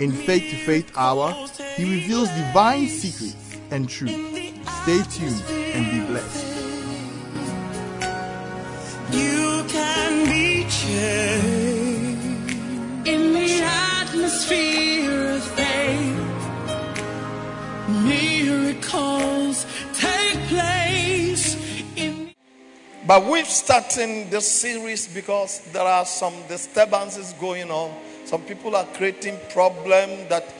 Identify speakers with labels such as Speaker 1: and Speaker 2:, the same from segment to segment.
Speaker 1: In Faith to Faith Hour, he reveals divine secrets and truth. Stay tuned and be blessed.
Speaker 2: You can be changed in the atmosphere of faith. Miracles take place in.
Speaker 3: But we're starting this series because there are some disturbances going on. Some people are creating problem that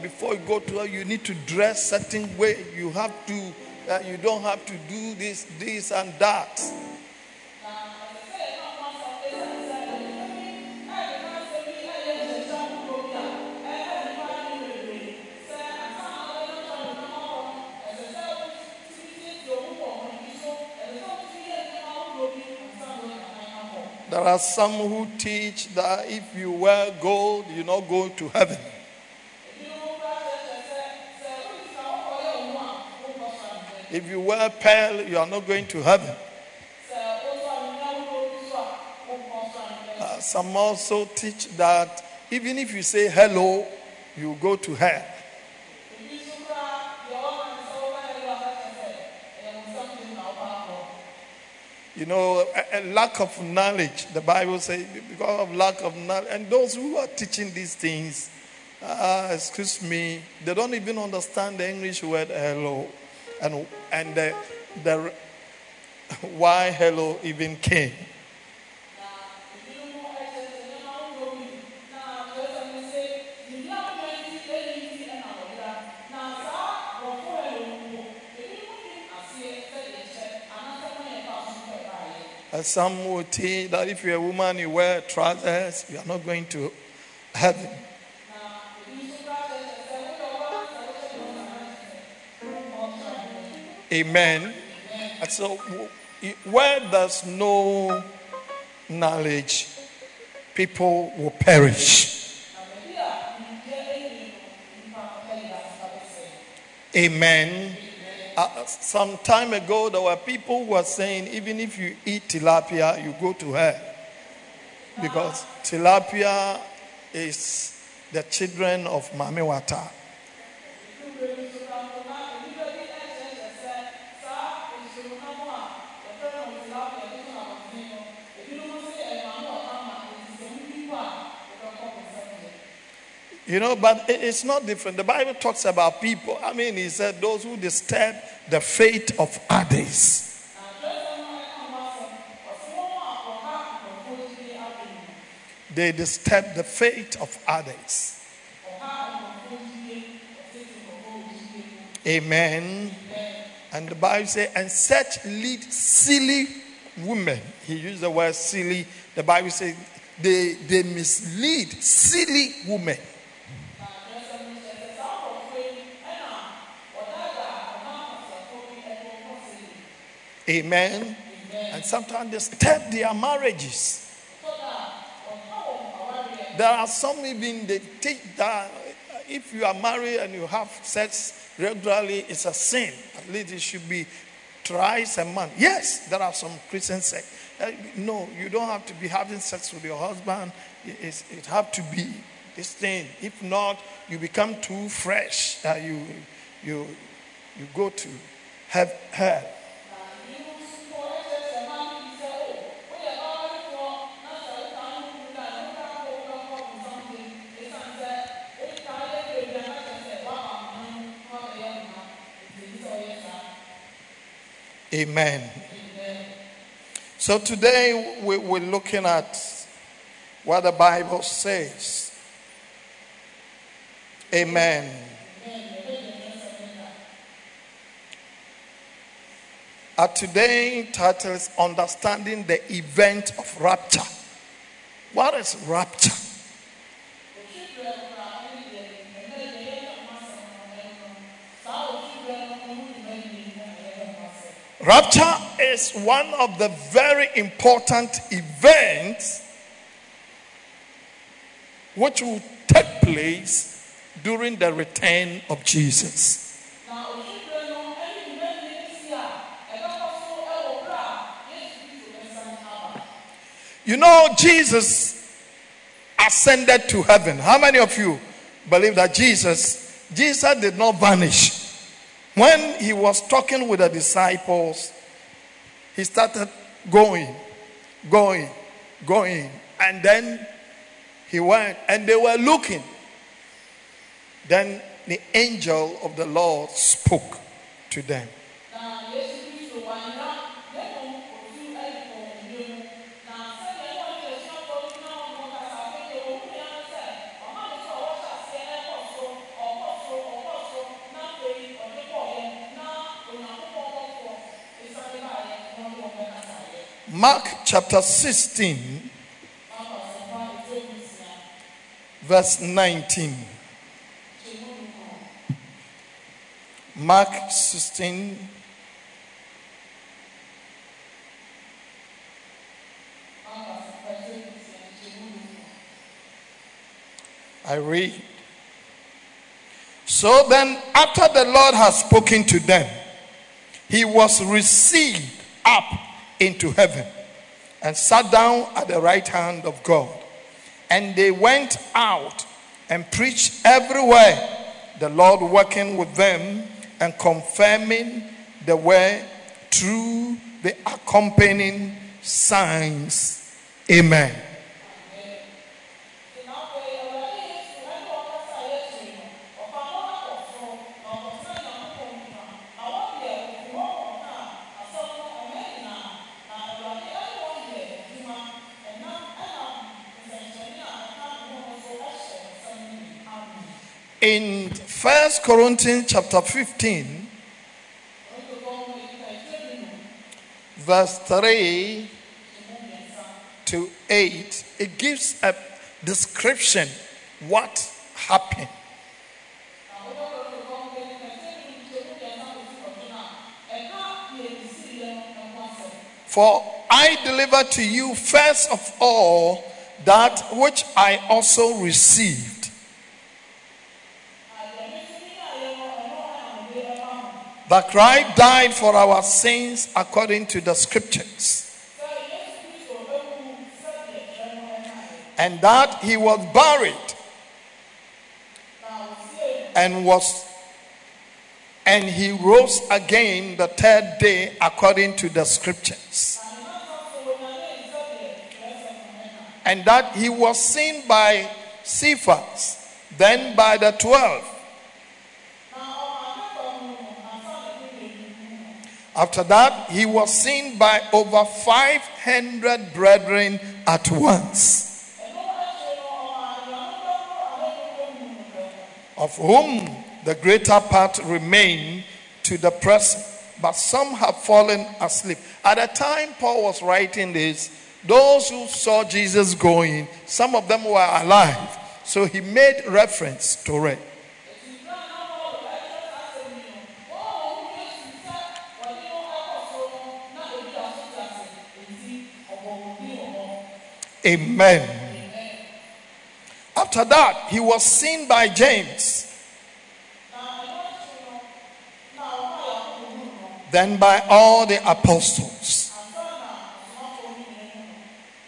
Speaker 3: before you go to her, you need to dress certain way. You have to, uh, you don't have to do this, this and that. There are some who teach that if you wear gold, you're not going to heaven. If you wear pearl, you are not going to heaven. Uh, some also teach that even if you say hello, you go to hell. You know, a, a, lack of knowledge. The Bible says, because of lack of knowledge. And those who are teaching these things, uh, excuse me, they don't even understand the English word hello. And, and the, the, why hello even came. Some will teach that if you're a woman, you wear trousers, you are not going to heaven. Amen. And so, where there's no knowledge, people will perish. Amen. Uh, some time ago, there were people who were saying even if you eat tilapia, you go to hell. Because tilapia is the children of Mamiwata. You know, but it's not different. The Bible talks about people. I mean, he said those who disturb the faith of others. They disturb the faith of others. Amen. And the Bible says, and such lead silly women. He used the word silly. The Bible says they, they mislead silly women. Amen. And sometimes they step their marriages. There are some even they take that if you are married and you have sex regularly, it's a sin. At least it should be thrice a month. Yes, there are some Christian sex. Uh, no, you don't have to be having sex with your husband. It, it have to be this thing. If not, you become too fresh. You you you go to have hell. Amen. Amen. So today we, we're looking at what the Bible says. Amen. Our today title is Understanding the Event of Rapture. What is rapture? Rapture is one of the very important events which will take place during the return of Jesus. You know, Jesus ascended to heaven. How many of you believe that Jesus, Jesus did not vanish? When he was talking with the disciples, he started going, going, going, and then he went, and they were looking. Then the angel of the Lord spoke to them.
Speaker 4: Ah, na yesu kristo wanyera na mmom otu ɛde kɔ nnwom mu na sɛdeɛ ɛwɔ ne asuafoɔ no gyina hɔ no kasa afei deɛ wɔhu ya no sɛ ɔma ne sɛ ɔwɔhyɛ aseɛ ɛkɔ soro ɔkɔ soro ɔkɔ soro na afei ɔde kɔɔeɛ na onyankopɔn bɔfoɔ ɛsane baeɛ na ɔde wɔn bɛkasaeɛ
Speaker 3: Mark chapter 16,
Speaker 4: aba asɛmpa a ɛtwa mu nsia
Speaker 3: verse 19.
Speaker 4: kyɛ mu no kɔn
Speaker 3: Mark 16,
Speaker 4: aba asɛmpa a ɛtwa mu nsia kyɛ mu no kɔn
Speaker 3: I read. So then, after the Lord had spoken to them, he was received up into heaven and sat down at the right hand of God. And they went out and preached everywhere, the Lord working with them and confirming the way through the accompanying signs. Amen. In First Corinthians chapter 15, verse 3 to 8, it gives a description what happened. For I deliver to you first of all that which I also received. That Christ died for our sins according to the scriptures. And that he was buried and was and he rose again the third day according to the scriptures. And that he was seen by Cephas, then by the twelve. After that, he was seen by over 500 brethren at once, of whom the greater part remain to the present, but some have fallen asleep. At the time Paul was writing this, those who saw Jesus going, some of them were alive. So he made reference to it. Amen. After that, he was seen by James, then by all the apostles.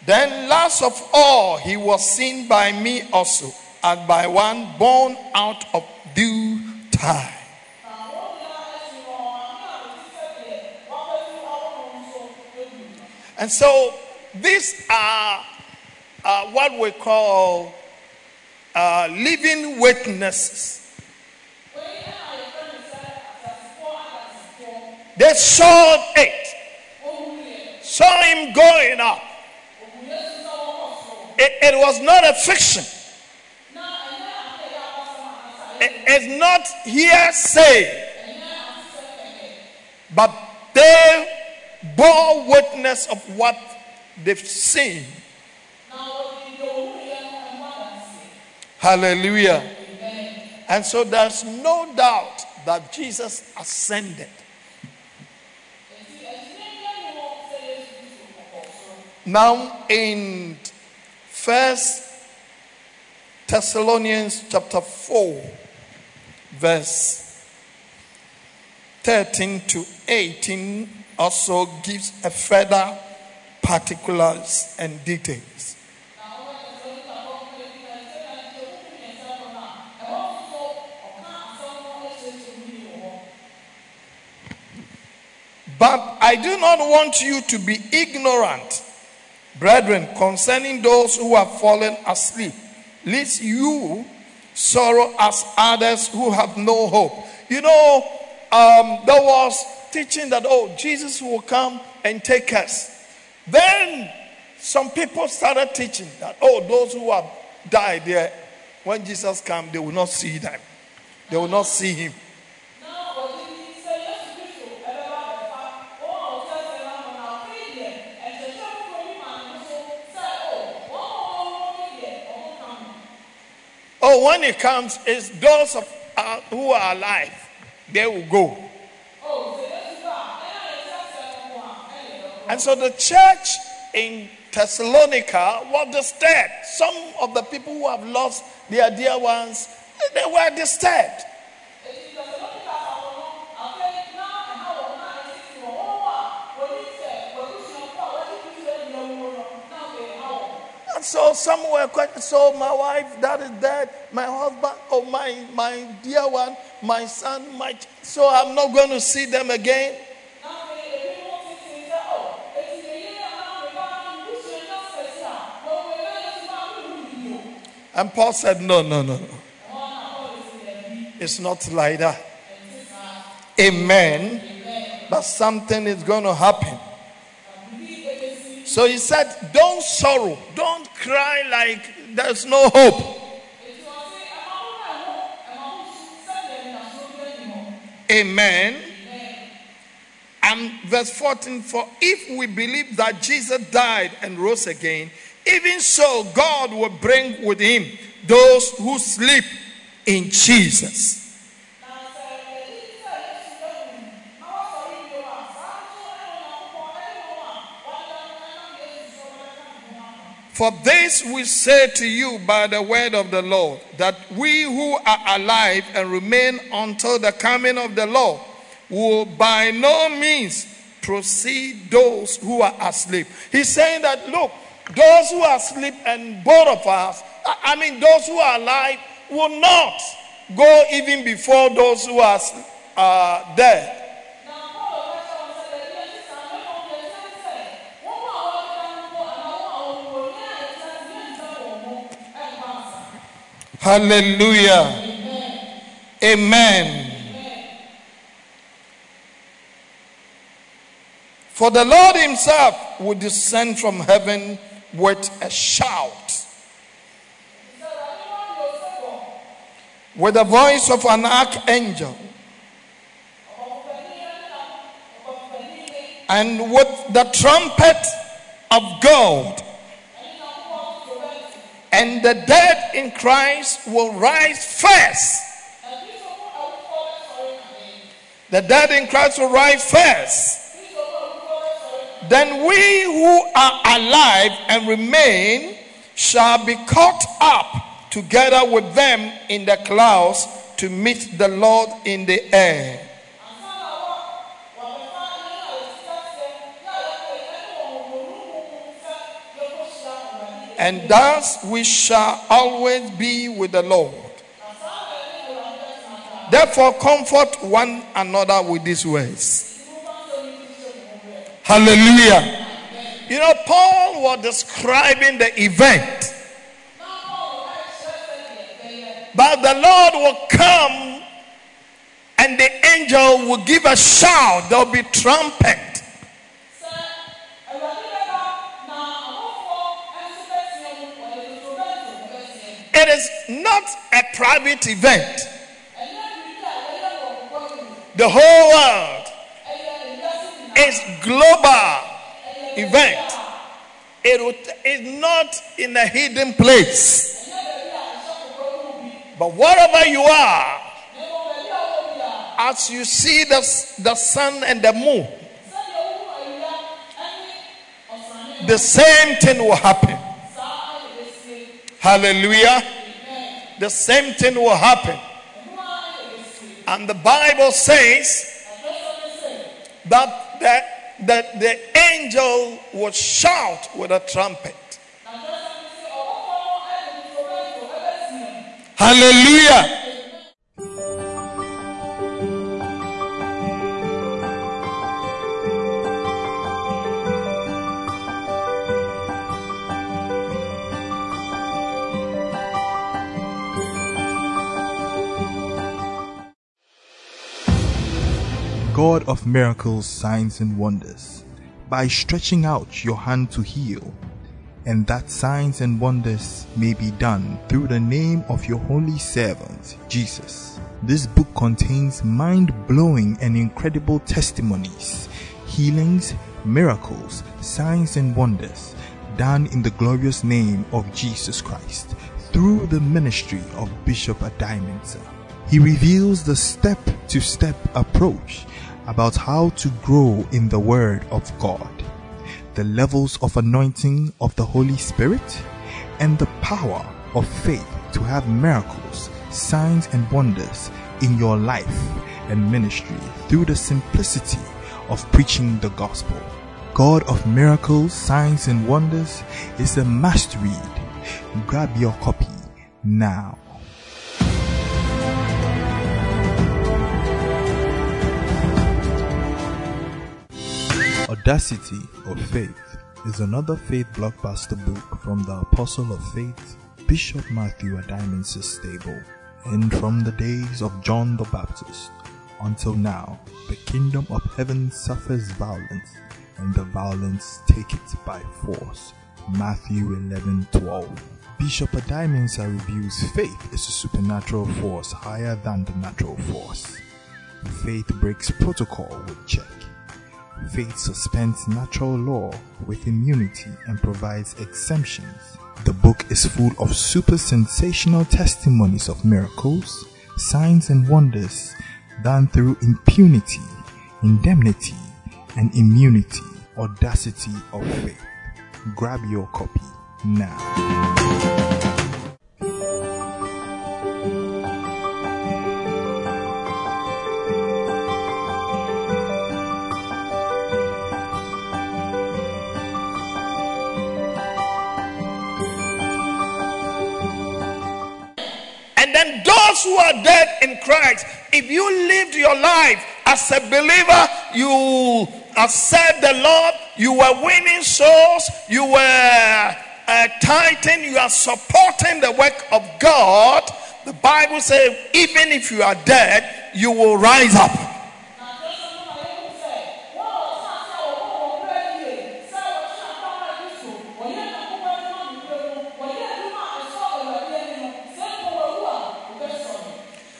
Speaker 3: Then, last of all, he was seen by me also, and by one born out of due time. And so, these are uh, what we call uh, living witnesses. They saw it, saw him going up. It, it was not a fiction. It- it's not hearsay. But they bore witness of what they've seen. Hallelujah. And so there's no doubt that Jesus ascended. Now in First Thessalonians chapter 4 verse 13 to 18 also gives a further particulars and detail. But I do not want you to be ignorant, brethren, concerning those who have fallen asleep, lest you sorrow as others who have no hope. You know, um, there was teaching that, oh, Jesus will come and take us. Then some people started teaching that, oh, those who have died there, when Jesus comes, they will not see them. They will not see him. Oh, when it comes, it's those of, uh, who are alive, they will go. And so the church in Thessalonica was disturbed. Some of the people who have lost their dear ones, they were disturbed. So some were quite, so my wife, that is dead, my husband, oh my, my dear one, my son, my, so I'm not going to see them again. And Paul said, No, no, no, no. It's not like that. Amen. But something is going to happen. So he said, Don't sorrow. Don't cry like there's no hope. Amen. And verse 14 For if we believe that Jesus died and rose again, even so God will bring with him those who sleep in Jesus. For this we say to you by the word of the Lord, that we who are alive and remain until the coming of the Lord will by no means proceed those who are asleep. He's saying that, look, those who are asleep and both of us, I mean, those who are alive will not go even before those who are uh, dead. Hallelujah. Amen. For the Lord Himself will descend from heaven with a shout, with the voice of an archangel, and with the trumpet of God. And the dead in Christ will rise first. The dead in Christ will rise first. Then we who are alive and remain shall be caught up together with them in the clouds to meet the Lord in the air. And thus we shall always be with the Lord. Therefore, comfort one another with these words. Hallelujah. You know, Paul was describing the event. But the Lord will come and the angel will give a shout. There will be trumpet. It is not a private event. The whole world is global event. It is not in a hidden place. But wherever you are, as you see the, the sun and the moon, the same thing will happen. Hallelujah. The same thing will happen. And the Bible says that the, that the angel will shout with a trumpet. Hallelujah.
Speaker 5: God of miracles, signs, and wonders, by stretching out your hand to heal, and that signs and wonders may be done through the name of your holy servant, Jesus. This book contains mind blowing and incredible testimonies, healings, miracles, signs, and wonders done in the glorious name of Jesus Christ through the ministry of Bishop Adimensa. He reveals the step to step approach about how to grow in the Word of God, the levels of anointing of the Holy Spirit, and the power of faith to have miracles, signs, and wonders in your life and ministry through the simplicity of preaching the gospel. God of miracles, signs, and wonders is a must read. Grab your copy now. Audacity of Faith is another faith blockbuster book from the Apostle of Faith, Bishop Matthew Adimensis Stable. And from the days of John the Baptist until now, the kingdom of heaven suffers violence, and the violence take it by force. Matthew 11 12. Bishop Adimensa reviews faith is a supernatural force higher than the natural force. Faith breaks protocol with check. Faith suspends natural law with immunity and provides exemptions. The book is full of super sensational testimonies of miracles, signs, and wonders done through impunity, indemnity, and immunity, audacity of faith. Grab your copy now.
Speaker 3: Those who are dead in Christ, if you lived your life as a believer, you have served the Lord, you were winning souls, you were uh, tithing, you are supporting the work of God. The Bible says, even if you are dead, you will rise up.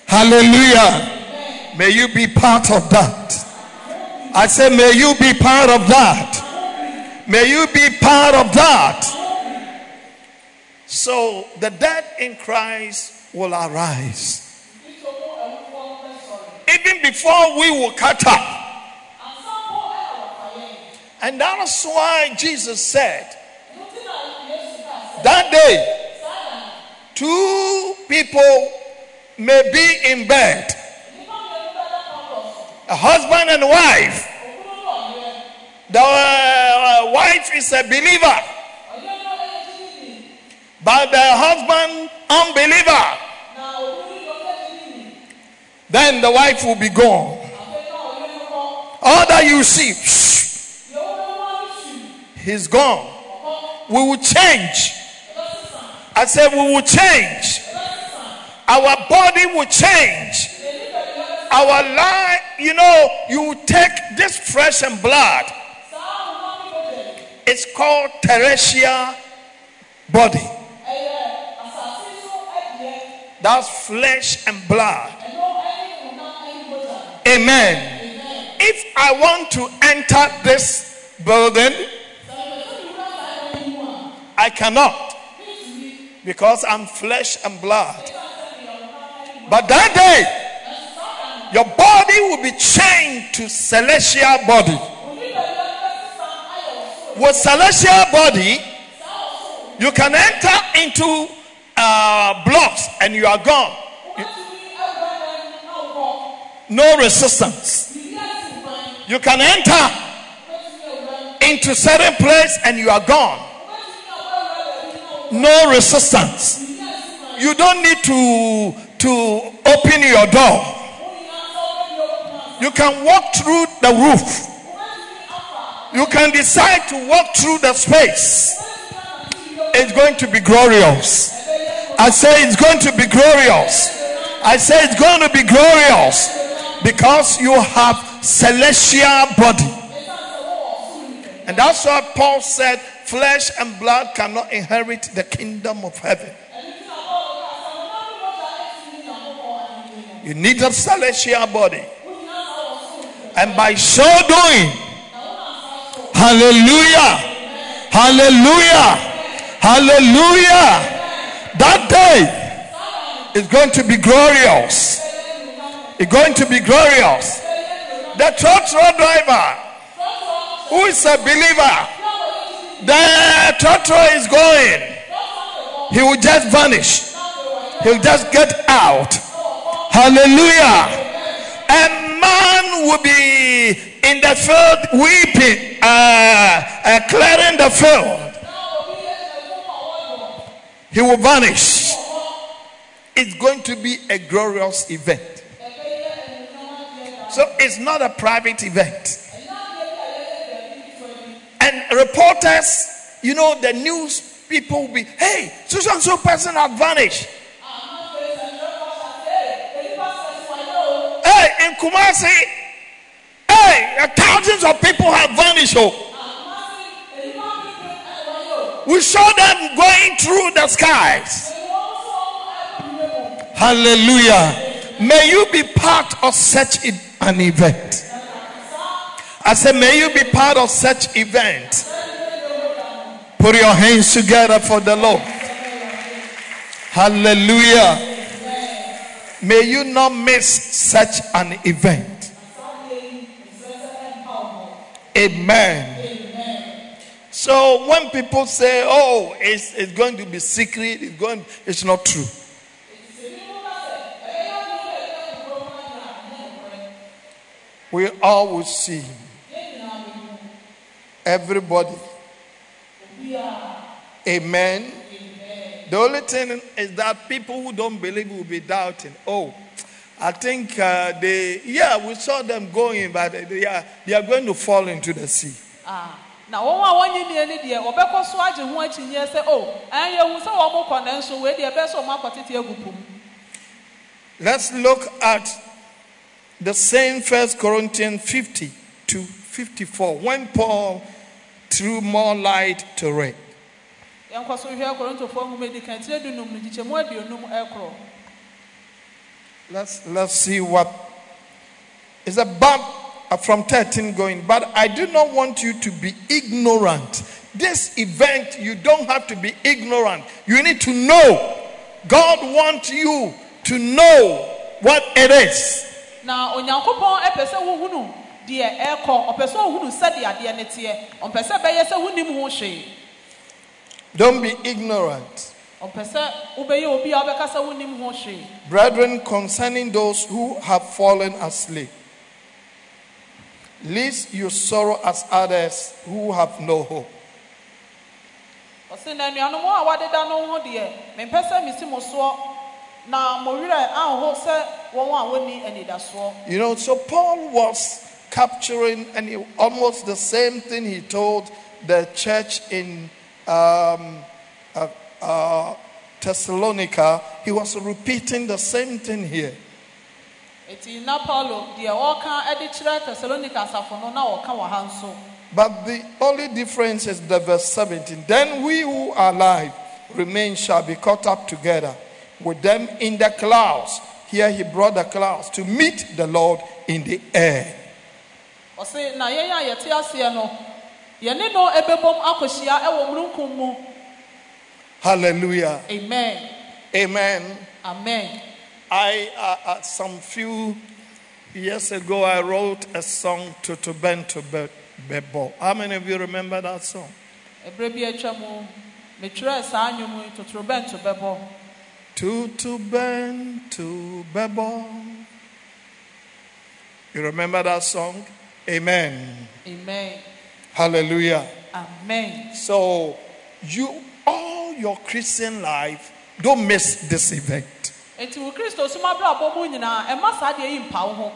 Speaker 3: Hallelujah. May you be part of that. I say, may you be part of that. May you be part of that. So the dead in Christ will arise. Even before we will cut up. And that's why Jesus said, that day, two people may be in bed, a husband and wife. The uh, wife is a believer, but the husband unbeliever. Then the wife will be gone. All that you see, shh, he's gone. We will change. I said, we will change. Our body will change. Our life, you know, you take this flesh and blood. It's called terrestrial body. That's flesh and blood. Amen. If I want to enter this building, I cannot because I'm flesh and blood. But that day, your body will be chained to celestial body. with celestial body, you can enter into uh, blocks and you are gone. No resistance. You can enter into certain place and you are gone. No resistance. You don't need to to open your door. You can walk through the roof. You can decide to walk through the space. It's going to be glorious. I say it's going to be glorious. I say it's going to be glorious because you have celestial body. And that's why Paul said flesh and blood cannot inherit the kingdom of heaven. You need a celestial body. And by so doing, hallelujah, hallelujah, hallelujah, that day is going to be glorious. It's going to be glorious. The trotro driver, who is a believer, the trotro is going. He will just vanish. He'll just get out. Hallelujah. A man will be in the field weeping, uh, uh, clearing the field. He will vanish. It's going to be a glorious event. So it's not a private event. And reporters, you know, the news people will be, hey, so and so person has vanished. In Kumasi, hey, thousands of people have vanished. Oh. We saw them going through the skies. Hallelujah. May you be part of such an event. I said, may you be part of such event. Put your hands together for the Lord. Hallelujah. May you not miss such an event. Amen. So when people say, "Oh, it's, it's going to be secret," it's going, it's not true. We all will see. Everybody. Amen. The only thing is that people who don't believe will be doubting. Oh, I think uh, they, yeah, we saw them going, but they are, they are going to fall into the sea.
Speaker 4: Ah, na wɔn a wɔnye nie ne deɛ wɔbɛkɔ so agye ho akyinnye sɛ o ɛnyɛ hu sɛ wɔn kɔ nanso wei deɛ ɛbɛyɛ sɛ wɔn akɔtete agu po mu
Speaker 3: Let's look at the same First Corinthians 50 to 54 when Paul threw more light to it.
Speaker 4: Yɛnkɔ so hwɛ korintofoɔ nwoma edi kan tire dunum no gyikyɛmu aduonum ɛkorɔ
Speaker 3: Let's let's see what is about uh, from 13 going. But I do not want you to be ignorant. This event, you don't have to be ignorant. You need to know. God wants you to know what it is.
Speaker 4: na onyankopɔn ɛpɛ sɛ wohunu deɛ ɛrekɔ ɔpɛ sɛ ohunu sɛdeɛ adeɛ ne teɛ ɔmpɛ sɛ bɛyɛ sɛ wonim ho hwee
Speaker 3: Don't be ignorant.
Speaker 4: ɔmpɛ sɛ wobɛyɛ obi a wobɛka sɛ wonim ho hwee
Speaker 3: Brethren, concerning those who have fallen asleep, lest you sorrow as others who have no hope.
Speaker 4: ɔse na anuanom a wɔadeda no ho deɛ mempɛ sɛ mesi mo soɔ na mo werɛ anho sɛ wɔn a wɔnni anidasoɔ
Speaker 3: You know, so Paul was capturing, and he, almost the same thing he told the church in um, uh, uh, Thessalonica. He was repeating the same thing here.
Speaker 4: eti na paulo deɛ ɔreka de kyerɛ tesalonika asafo no na ɔka wɔ ha
Speaker 3: But the only difference is the verse 17. Then we who are alive remain shall be caught up together with them in the clouds. Here he brought the clouds to meet the Lord in the air.
Speaker 4: Ɔse na yɛn a yɛte aseɛ no yɛne no ɛbɛbɔm akɔhyia ɛwɔ mununkum mu
Speaker 3: Hallelujah.
Speaker 4: amen
Speaker 3: Amen.
Speaker 4: amen
Speaker 3: I, uh, uh, some few years ago, I wrote a song to, to Ben to Ben. Bebo. How many of you remember that song?
Speaker 4: ɛberɛ bi atwa mu metwerɛɛ saa nnwom yi totorobɛnto bɛbɔ
Speaker 3: Tutu ben to Bebo. You remember that song? Amen.
Speaker 4: amen
Speaker 3: Hallelujah.
Speaker 4: amen
Speaker 3: So you all your Christian life, don't miss this event.
Speaker 4: enti wo kristo som abrabɔ mu nyinaa ɛma saa deɛ yi mpa wo ho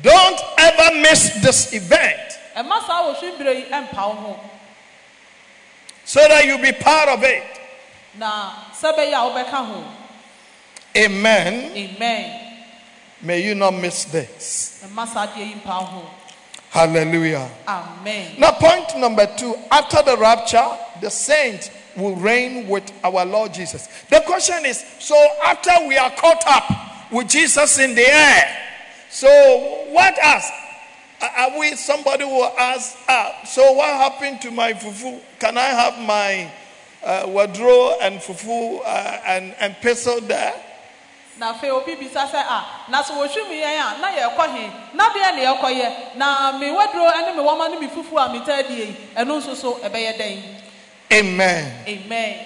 Speaker 3: Don't ever miss this event
Speaker 4: ɛma saa wɔhwembere yi ɛmpa wo ho
Speaker 3: so that you be part of it.
Speaker 4: na sɛ bɛyɛ a
Speaker 3: Amen.
Speaker 4: amen
Speaker 3: May you not miss this. Hallelujah.
Speaker 4: amen
Speaker 3: Now, point number two after the rapture, the saints will reign with our Lord Jesus. The question is so after we are caught up with Jesus in the air, so what else? Are we somebody who ask, ah, so what happened to my fufu? Can I have my uh, wardrobe and fufu uh, and, and peso there?
Speaker 4: Na afei obi bisa sɛ a na sɛ wɔhwim yɛn a na yɛkɔ he na deɛ ne yɛkɔyɛ na me waduro ne me wɔma ne me fufu a metaa die yi ɛno nso so ɛbɛyɛ dɛn
Speaker 3: Amen.
Speaker 4: amen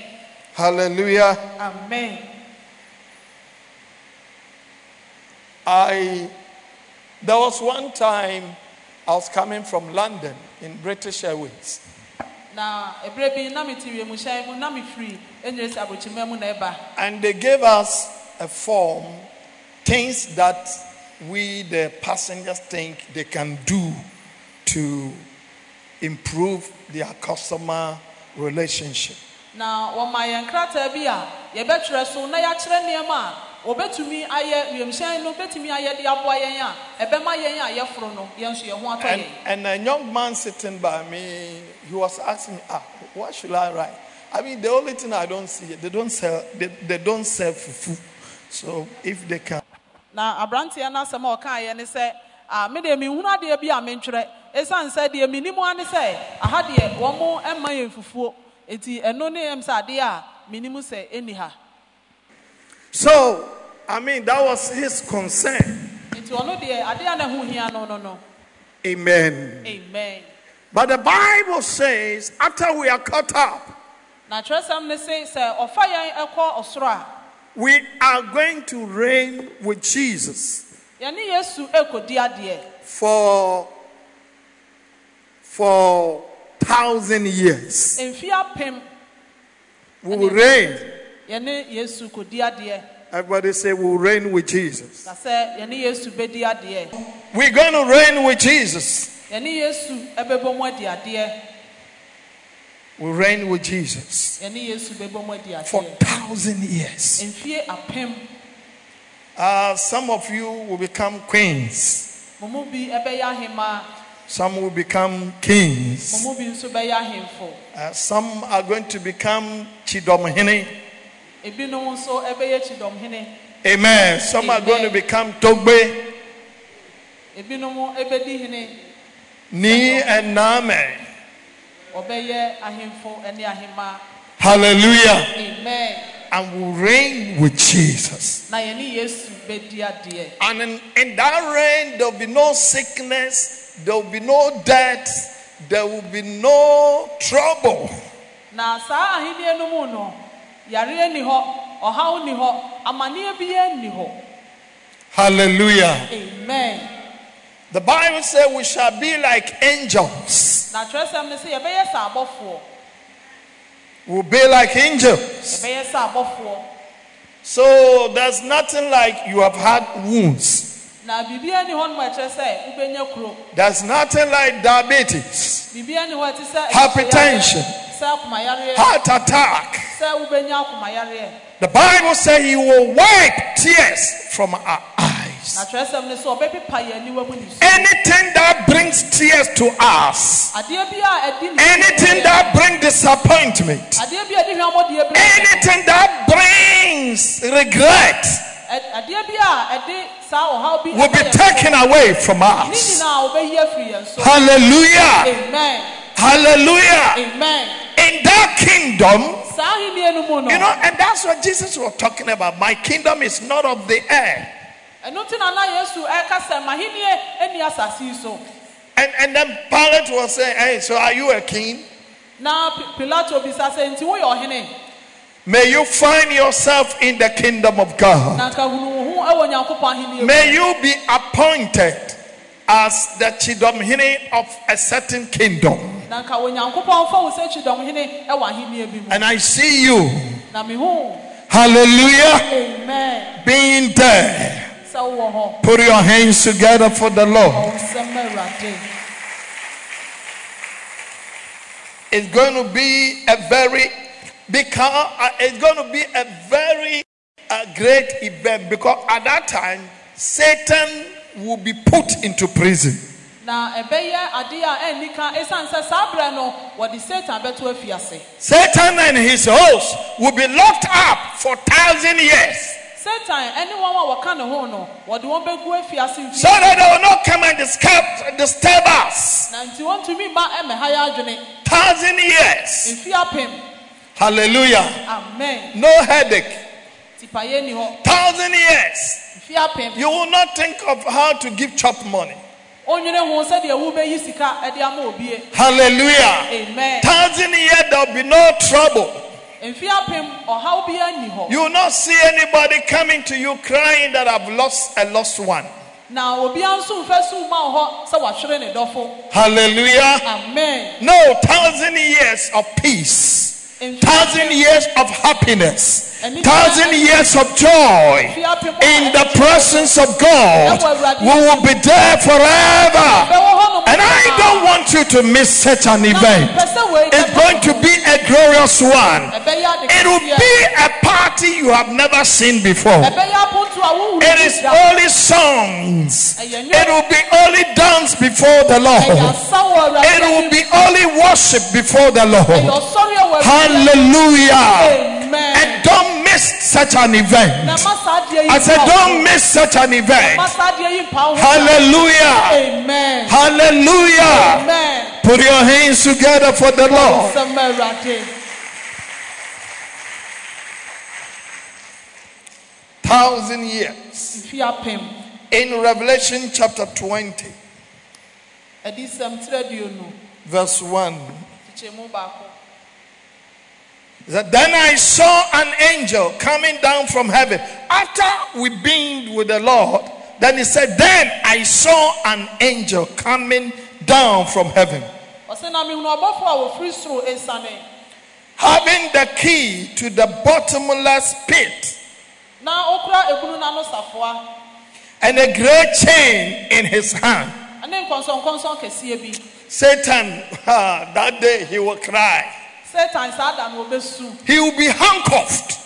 Speaker 3: Hallelujah.
Speaker 4: amen
Speaker 3: I there was one time I was coming from London in British Airways.
Speaker 4: na ɛberɛ bi na mete wiemhyɛn mu na mefiri ɛnyerɛ sɛ aborɔkyima mu na ɛba
Speaker 3: And they gave us a form, things that we, the passengers, think they can do to improve their customer relationship.
Speaker 4: na wɔma yɛn krataa bi a yɛbɛtwerɛ so na yɛakyerɛ nneɛma a wɔbɛtumi ayɛ wiemhyɛn no bɛtumi ayɛ de aboa yɛn a ɛbɛma yɛn a yɛforo no yɛn nso yɛn ho atɔ
Speaker 3: And,
Speaker 4: yɛn
Speaker 3: and a young man sitting by me, he was asking me, ah, what should I write? I mean, the only thing I don't see, they don't sell, they, they don't sell fufu. So if they can,
Speaker 4: na aberanteɛ no asɛm a ɔkaeɛ ne sɛ a medeɛ menhunu adeɛ bi a mentwerɛ ɛsiane sɛ deɛ menim a ne sɛ aha deɛ wɔ mo ma yɛn fufuo enti ɛno ne ɛm sɛ adeɛ a menim sɛ ɛnni ha.
Speaker 3: So, I mean, that was his concern.
Speaker 4: nti ɔno deɛ adeɛ a na hia no no no.
Speaker 3: Amen.
Speaker 4: amen.
Speaker 3: But the Bible says, after we are caught up,
Speaker 4: na kyerɛsɛm ne se sɛ ɔfa yɛn ɛkɔ ɔsoro a
Speaker 3: we are going to reign with Jesus
Speaker 4: yɛne yesu ɛkɔdi adeɛ
Speaker 3: for for thousand years. We will reign.
Speaker 4: yɛne yesu kɔdi adeɛ
Speaker 3: Everybody say we will reign with Jesus.
Speaker 4: na sɛ yɛne yesu bɛdi adeɛ
Speaker 3: We're going to reign with Jesus.
Speaker 4: Yɛne yesu ɛbɛbɔ mu adi adeɛ
Speaker 3: We reign with Jesus
Speaker 4: yɛne yesu bɛbɔ mu adi
Speaker 3: for thousand years. Uh, some of you will become queens.
Speaker 4: mo mu bi ɛbɛyɛ ahemmaa
Speaker 3: Some will become kings.
Speaker 4: mo mu bi nso bɛyɛ ahemfo
Speaker 3: Uh, some are going to become chidomhene.
Speaker 4: ebinom nso ɛbɛyɛ kyidɔmhene
Speaker 3: Amen. Some are going to become togbe,
Speaker 4: ebinom ɛbɛdi hene
Speaker 3: ni and name.
Speaker 4: ɔbɛyɛ ahemfo ɛne ahemmaa
Speaker 3: Hallelujah.
Speaker 4: amen
Speaker 3: And will reign with Jesus.
Speaker 4: na yɛne yesu bɛdi adeɛ
Speaker 3: And in, in that reign, there will be no sickness, there will be no death, there will be no trouble.
Speaker 4: na saa ahenni no mu no yareɛ ni hɔ ɔhaw ni hɔ amanneɛ biara nni hɔ
Speaker 3: Hallelujah.
Speaker 4: amen
Speaker 3: The Bible says we shall be like angels.
Speaker 4: na kyerɛsɛm no sɛ yɛbɛyɛ sɛ abɔfoɔ
Speaker 3: We'll be like angels.
Speaker 4: yɛbɛyɛ sɛ abɔfoɔ
Speaker 3: So there's nothing like you have had wounds.
Speaker 4: na biribiara ni hɔ nom a ɛkyerɛ sɛ wobɛnya kuro
Speaker 3: There's nothing like diabetes,
Speaker 4: biribiara ni hɔ a ɛte sɛ
Speaker 3: Hypertension. heart attack.
Speaker 4: sɛ wobɛnya akomayareɛ
Speaker 3: The Bible says He will wipe tears from our
Speaker 4: na
Speaker 3: eyes.
Speaker 4: kyerɛsɛm no sɛ ɔbɛpepa yɛn aniwa mu ne su
Speaker 3: Anything that brings tears to us,
Speaker 4: adeɛ bi a ɛdi ne
Speaker 3: anything that brings disappointment,
Speaker 4: adeɛ bi a ɛdi hwɛmmɔdeɛ bi
Speaker 3: anything that brings regret
Speaker 4: adeɛ bi a ɛde saa ɔhaw bi
Speaker 3: will be taken away from us.
Speaker 4: nyinaa wobɛyi afiri yɛn so
Speaker 3: Hallelujah.
Speaker 4: amen
Speaker 3: Hallelujah.
Speaker 4: amen
Speaker 3: In that kingdom,
Speaker 4: saa ahenniɛ no mu no
Speaker 3: you know, and that's what Jesus was talking about. My kingdom is not of the air.
Speaker 4: Ɛno nti na na yesu ɛka sɛ mahenniɛ ani asase yi so
Speaker 3: And, and then Pilate was saying, Hey, so are you a king?
Speaker 4: na Pi- pilato bisa sɛ nti woyɛ ɔhene
Speaker 3: May you find yourself in the kingdom of God.
Speaker 4: na nka hunu wo ho wɔ nyankopɔn ahenni mu
Speaker 3: May you be appointed as the chidomhine of a certain kingdom.
Speaker 4: na nka onyankopɔn fa wo sɛ kyidɔmhene wɔ ahenni bi mu
Speaker 3: And I see you,
Speaker 4: na mehu
Speaker 3: hallelujah,
Speaker 4: amen
Speaker 3: being there.
Speaker 4: Sɛ wowɔ hɔ
Speaker 3: Put your hands together for the Lord.
Speaker 4: ɔwo nsɛm ma awurade
Speaker 3: It's going to be a very because uh, it's going to be a very uh, great event because at that time Satan will be put into prison.
Speaker 4: na ɛbɛyɛ adeɛ a ɛnni ka ɛsiane sɛ saa berɛ no wɔde satan
Speaker 3: Satan and his host will be locked up for thousand years
Speaker 4: satan ɛne wɔn a wɔka ne ho no wɔde wɔn bɛgu afiase
Speaker 3: so
Speaker 4: mfi
Speaker 3: that they will not come and disturb, disturb us.
Speaker 4: na nti wɔntumi ma ɛmɛha yɛ adwene
Speaker 3: Thousand years. Hallelujah.
Speaker 4: amen
Speaker 3: No headache.
Speaker 4: tipayɛ ni hɔ
Speaker 3: Thousand years. You will not think of how to give chop money.
Speaker 4: ɔnwene ho sɛdeɛ wobɛyi sika ɛde ama obie
Speaker 3: Hallelujah.
Speaker 4: amen
Speaker 3: Thousand years there will be no trouble.
Speaker 4: Mfi apem ɔhaw biara nni hɔ
Speaker 3: You will not see anybody coming to you crying that I've lost a lost one.
Speaker 4: na obiara nso mfɛ so ma wo hɔ sɛ wahwere ne dɔfo
Speaker 3: Hallelujah.
Speaker 4: amen
Speaker 3: No, thousand years of peace. Thousand years of happiness. Thousand years of joy. In the presence of God. We will be there forever.
Speaker 4: bɛwɔ hɔ nom
Speaker 3: And I don't want you to miss such an event.
Speaker 4: pɛ sɛ wei
Speaker 3: It's going to be a glorious one. It will be a party you have never seen before.
Speaker 4: ɛbɛyɛ aponto a wohunu
Speaker 3: It is only songs. It will be only dance before the Lord.
Speaker 4: asa wɔ Awurade
Speaker 3: It will be only worship before the Lord.
Speaker 4: ɔsɔre a wɔ Awurade
Speaker 3: Hallelujah.
Speaker 4: Amen
Speaker 3: And don't miss such an event.
Speaker 4: ma saa adeɛ yi
Speaker 3: I said, don't miss such an event.
Speaker 4: ma saa adeɛ yi mpa wo ho.
Speaker 3: Hallelujah.
Speaker 4: amen
Speaker 3: Hallelujah.
Speaker 4: amen
Speaker 3: Put your hands together for the Lord.
Speaker 4: nsɛm ma Awurade
Speaker 3: Thousand years. In Revelation chapter 20,
Speaker 4: ɛde sɛm twerɛ aduonu
Speaker 3: verse 1. That then I saw an angel coming down from heaven. After we been with the Lord, then he said, Then I saw an angel coming down from heaven,
Speaker 4: ɔsɛ na mehunu ɔbɔfo a wɔfiri soro esiane
Speaker 3: having the key to the bottomless pit
Speaker 4: na okura ebunu n'ano safoa
Speaker 3: and a great chain in his hand.
Speaker 4: ɛne nkɔnsɔnkɔnsɔn kɛseɛ bi
Speaker 3: Satan, ah, that day he will cry.
Speaker 4: Satan saa da no wɔbɛsu
Speaker 3: He will be handcuffed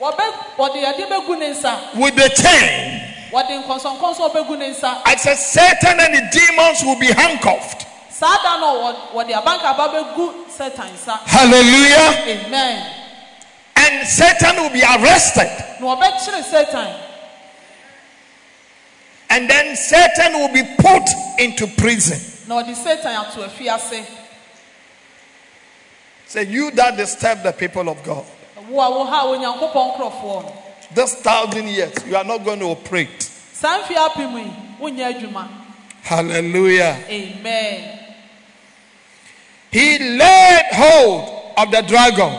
Speaker 4: wɔbɛ wɔde ɛde bɛgu ne nsa
Speaker 3: with the chain.
Speaker 4: wɔde nkɔnsɔnkɔnsɔn bɛgu
Speaker 3: I said, Satan and the demons will be handcuffed.
Speaker 4: saa da no wɔ- wɔde abankaba bɛgu satan
Speaker 3: Hallelujah.
Speaker 4: amen
Speaker 3: And Satan will be arrested.
Speaker 4: satan
Speaker 3: And then Satan will be put into prison.
Speaker 4: na wɔde satan ato afiase
Speaker 3: Say, you that disturb the people of God.
Speaker 4: wo a wo ha onyankopɔn nkurɔfoɔ no.
Speaker 3: This thousand years, you are not going to operate.
Speaker 4: saa mfe apem yi wonyɛ adwuma.
Speaker 3: Hallelujah.
Speaker 4: amen.
Speaker 3: He laid hold of the dragon.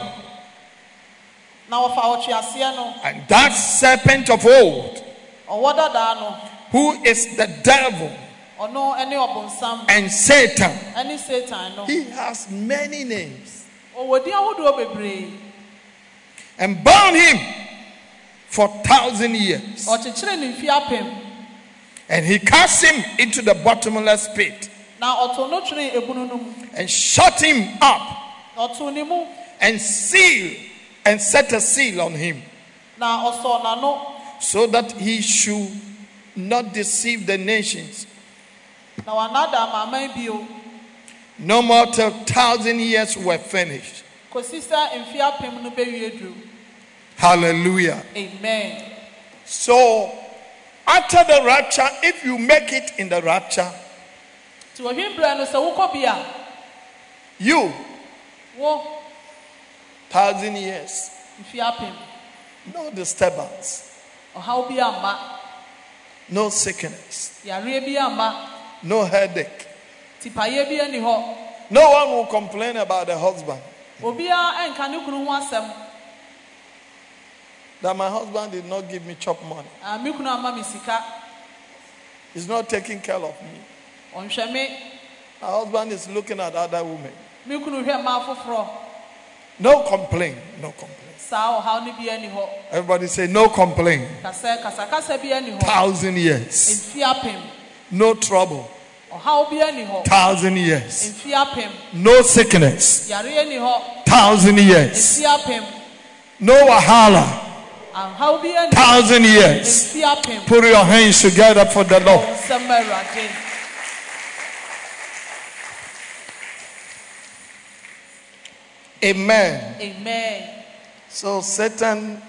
Speaker 4: Na wɔfa ɔtweaseɛ no.
Speaker 3: And that serpent of old,
Speaker 4: ɔwɔ dadaa no.
Speaker 3: who is the devil
Speaker 4: ɔno ne ɔbonsam.
Speaker 3: and satan. He has many names.
Speaker 4: Ɔwɔ din ahodoɔ bebree.
Speaker 3: And bound him for a thousand years.
Speaker 4: ɔkyekyere ne mfe apem.
Speaker 3: And he cast him into the bottomless pit.
Speaker 4: Na ɔtoo no twene ebunu no mu.
Speaker 3: And shut him up.
Speaker 4: Na ɔtoo ne mu.
Speaker 3: And seal and set a seal on him. So that he should not deceive the nations
Speaker 4: na wanada amaaman bio
Speaker 3: no more till thousand years were finished.
Speaker 4: Kɔsi sɛ mfe apem no bɛwie duru.
Speaker 3: Hallelujah.
Speaker 4: Amen.
Speaker 3: So after the rapture if you make it in the rapture
Speaker 4: nti wɔhwemberɛ no sɛ wokɔ
Speaker 3: you thousand years. No disturbance.
Speaker 4: Oh, amma
Speaker 3: no sickness.
Speaker 4: Yareɛ bi amma
Speaker 3: no headache
Speaker 4: tipaeɛ bi ani hɔ
Speaker 3: No one will complain about the husband
Speaker 4: obiara ɛnka ne kunu ho asɛm
Speaker 3: that my husband did not give me chop money.
Speaker 4: "Ah, me kunu ama me sika
Speaker 3: He's not taking care of me. My husband is looking at other women.
Speaker 4: me kunu hwɛ mmaa foforɔ
Speaker 3: No complaint. No complaint.
Speaker 4: saa ɔhaw no bi ani hɔ
Speaker 3: Everybody say no complaint.
Speaker 4: kasɛ kasakasa bi ani hɔ
Speaker 3: Thousand years. No trouble.
Speaker 4: Ɔhaw bi ani hɔ
Speaker 3: Thousand years. No sickness.
Speaker 4: yare ani hɔ
Speaker 3: Thousand years. No wahala.
Speaker 4: ahaw bi ani hɔ
Speaker 3: Thousand years. Put your hands together for the Lord.
Speaker 4: wɔn nsɛm awurade
Speaker 3: Amen.
Speaker 4: amen
Speaker 3: So Satan,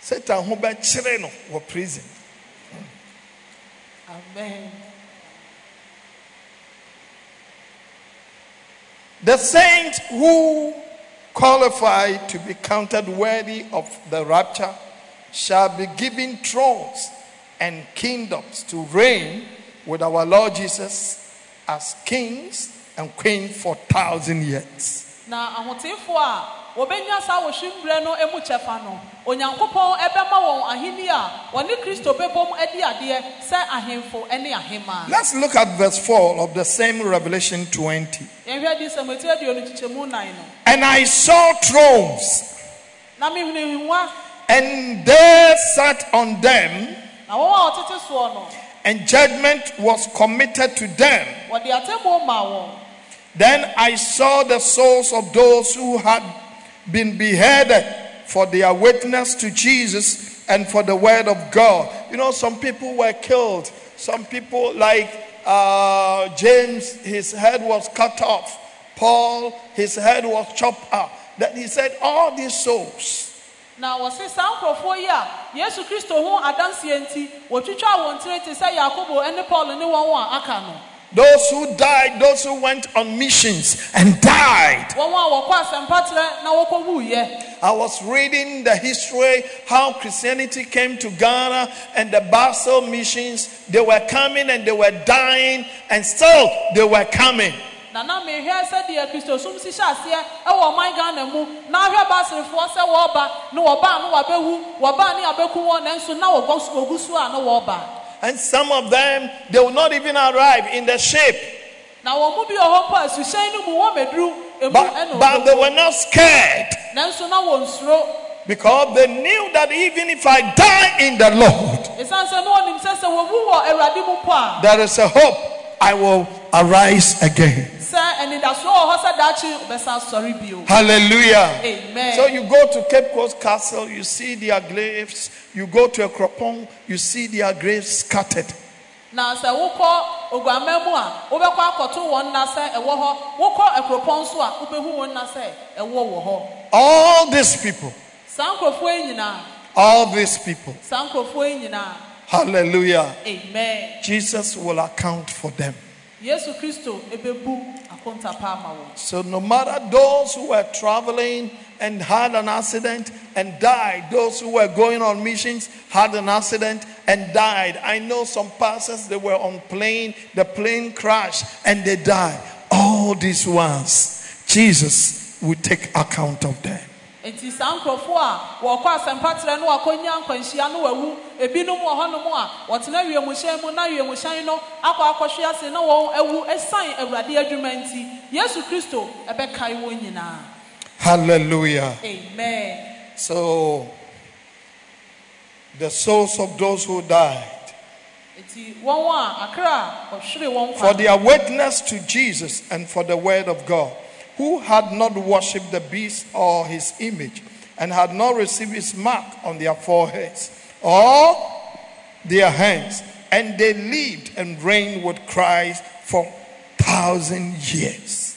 Speaker 3: Satan who be no wɔ prison.
Speaker 4: amen
Speaker 3: The saints who qualify to be counted worthy of the rapture shall be given thrones and kingdoms to reign with our Lord Jesus as kings and queens for thousand years.
Speaker 4: a wɔbɛnya saa no mu kyɛfa no onyankopɔn ɛbɛma wɔn ahenni a wɔne kristo adi adeɛ sɛ ahemfo ne
Speaker 3: Let's look at verse 4 of the same Revelation 20.
Speaker 4: yɛhwɛ di sɛmati aduonu kyekyɛmu nan no
Speaker 3: And I saw thrones,
Speaker 4: na mehunu nhengua
Speaker 3: and they sat on them,
Speaker 4: na wɔn a wɔtete soɔ no
Speaker 3: and judgment was committed to them.
Speaker 4: wɔde atemmuo maa wɔn
Speaker 3: Then I saw the souls of those who had been beheaded for their witness to Jesus and for the word of God. You know, some people were killed. Some people, like uh, James, his head was cut off. Paul, his head was chopped off. That he said, all these souls.
Speaker 4: Now, na wɔse saa nkurɔfoɔ yi a yesu kristo ho adanseɛ nti wɔtwitwa wɔn tiri te sɛ yakobo ne paul ne wɔn a aka no
Speaker 3: Those who died, those who went on missions and died.
Speaker 4: wɔn a wɔkɔ asɛmpaterɛ na wɔkɔ wuyɛ
Speaker 3: I was reading the history how Christianity came to Ghana and the Basel missions. They were coming and they were dying, and still they were coming.
Speaker 4: na na mehwɛ sɛdeɛ kristosom si hyɛ aseɛ ɛwɔ ɔman ghana mu na ahwɛ baserefoɔ sɛ wɔreba ne wɔbaa ne wɔabɛwu wɔbaa ne abɛku wɔn nanso na wɔgu so a na wɔreba
Speaker 3: And some of them, they will not even arrive in the ship.
Speaker 4: na wɔn mu bi wɔ hɔ mpo a suhyɛn no mu wɔn mɛduru emu
Speaker 3: But, but they were not scared
Speaker 4: nanso na wɔn nsuro
Speaker 3: because they knew that even if I die in the Lord,
Speaker 4: esan sɛ na wɔnim sɛ sɛ wɔwu wɔ awurade mu po a
Speaker 3: there is a hope I will arise again.
Speaker 4: Sɛ anidasoɔ wɔ hɔ sɛ daakye bɛsa asɔre bio
Speaker 3: Hallelujah.
Speaker 4: amen.
Speaker 3: So you go to Cape Coast Castle, you see their graves. You go to Akropong, you see their graves scattered.
Speaker 4: na sɛ wokɔ oguama mu a wobɛkɔ akɔto wɔn nna sɛ ɛwɔ hɔ wokɔ akuropɔn so a? Wobɛhu wɔn nna sɛ ɛwɔ wɔ hɔ
Speaker 3: All these people,
Speaker 4: saa nkurɔfoɔ yi nyinaa
Speaker 3: all these people,
Speaker 4: saa nkurɔfoɔ yi nyinaa
Speaker 3: hallelujah.
Speaker 4: amen.
Speaker 3: Jesus will account for them. So no matter those who were traveling and had an accident and died, those who were going on missions had an accident and died. I know some pastors they were on plane, the plane crashed and they died. All these ones, Jesus will take account of them.
Speaker 4: Nti saa nkurɔfoɔ a wɔkɔ asɛmpaterɛ no wakɔnya nkwanhyia no wawu ebinom wɔ hɔnom a wɔtena wiemhyɛn mu na wiemhyɛn no akɔ akɔhwe ase na wɔn awu ɛsan awurade adwuma nti yesu kristo ɛbɛkae wɔn nyinaa.
Speaker 3: Hallelujah.
Speaker 4: amen.
Speaker 3: So the souls of those who died
Speaker 4: nti wɔn a akra a ɔhwere wɔn
Speaker 3: for their witness to Jesus and for the word of God, who had not worshipped the beast or his image, and had not received his mark on their foreheads or their hands, and they lived and reigned with Christ for thousand years.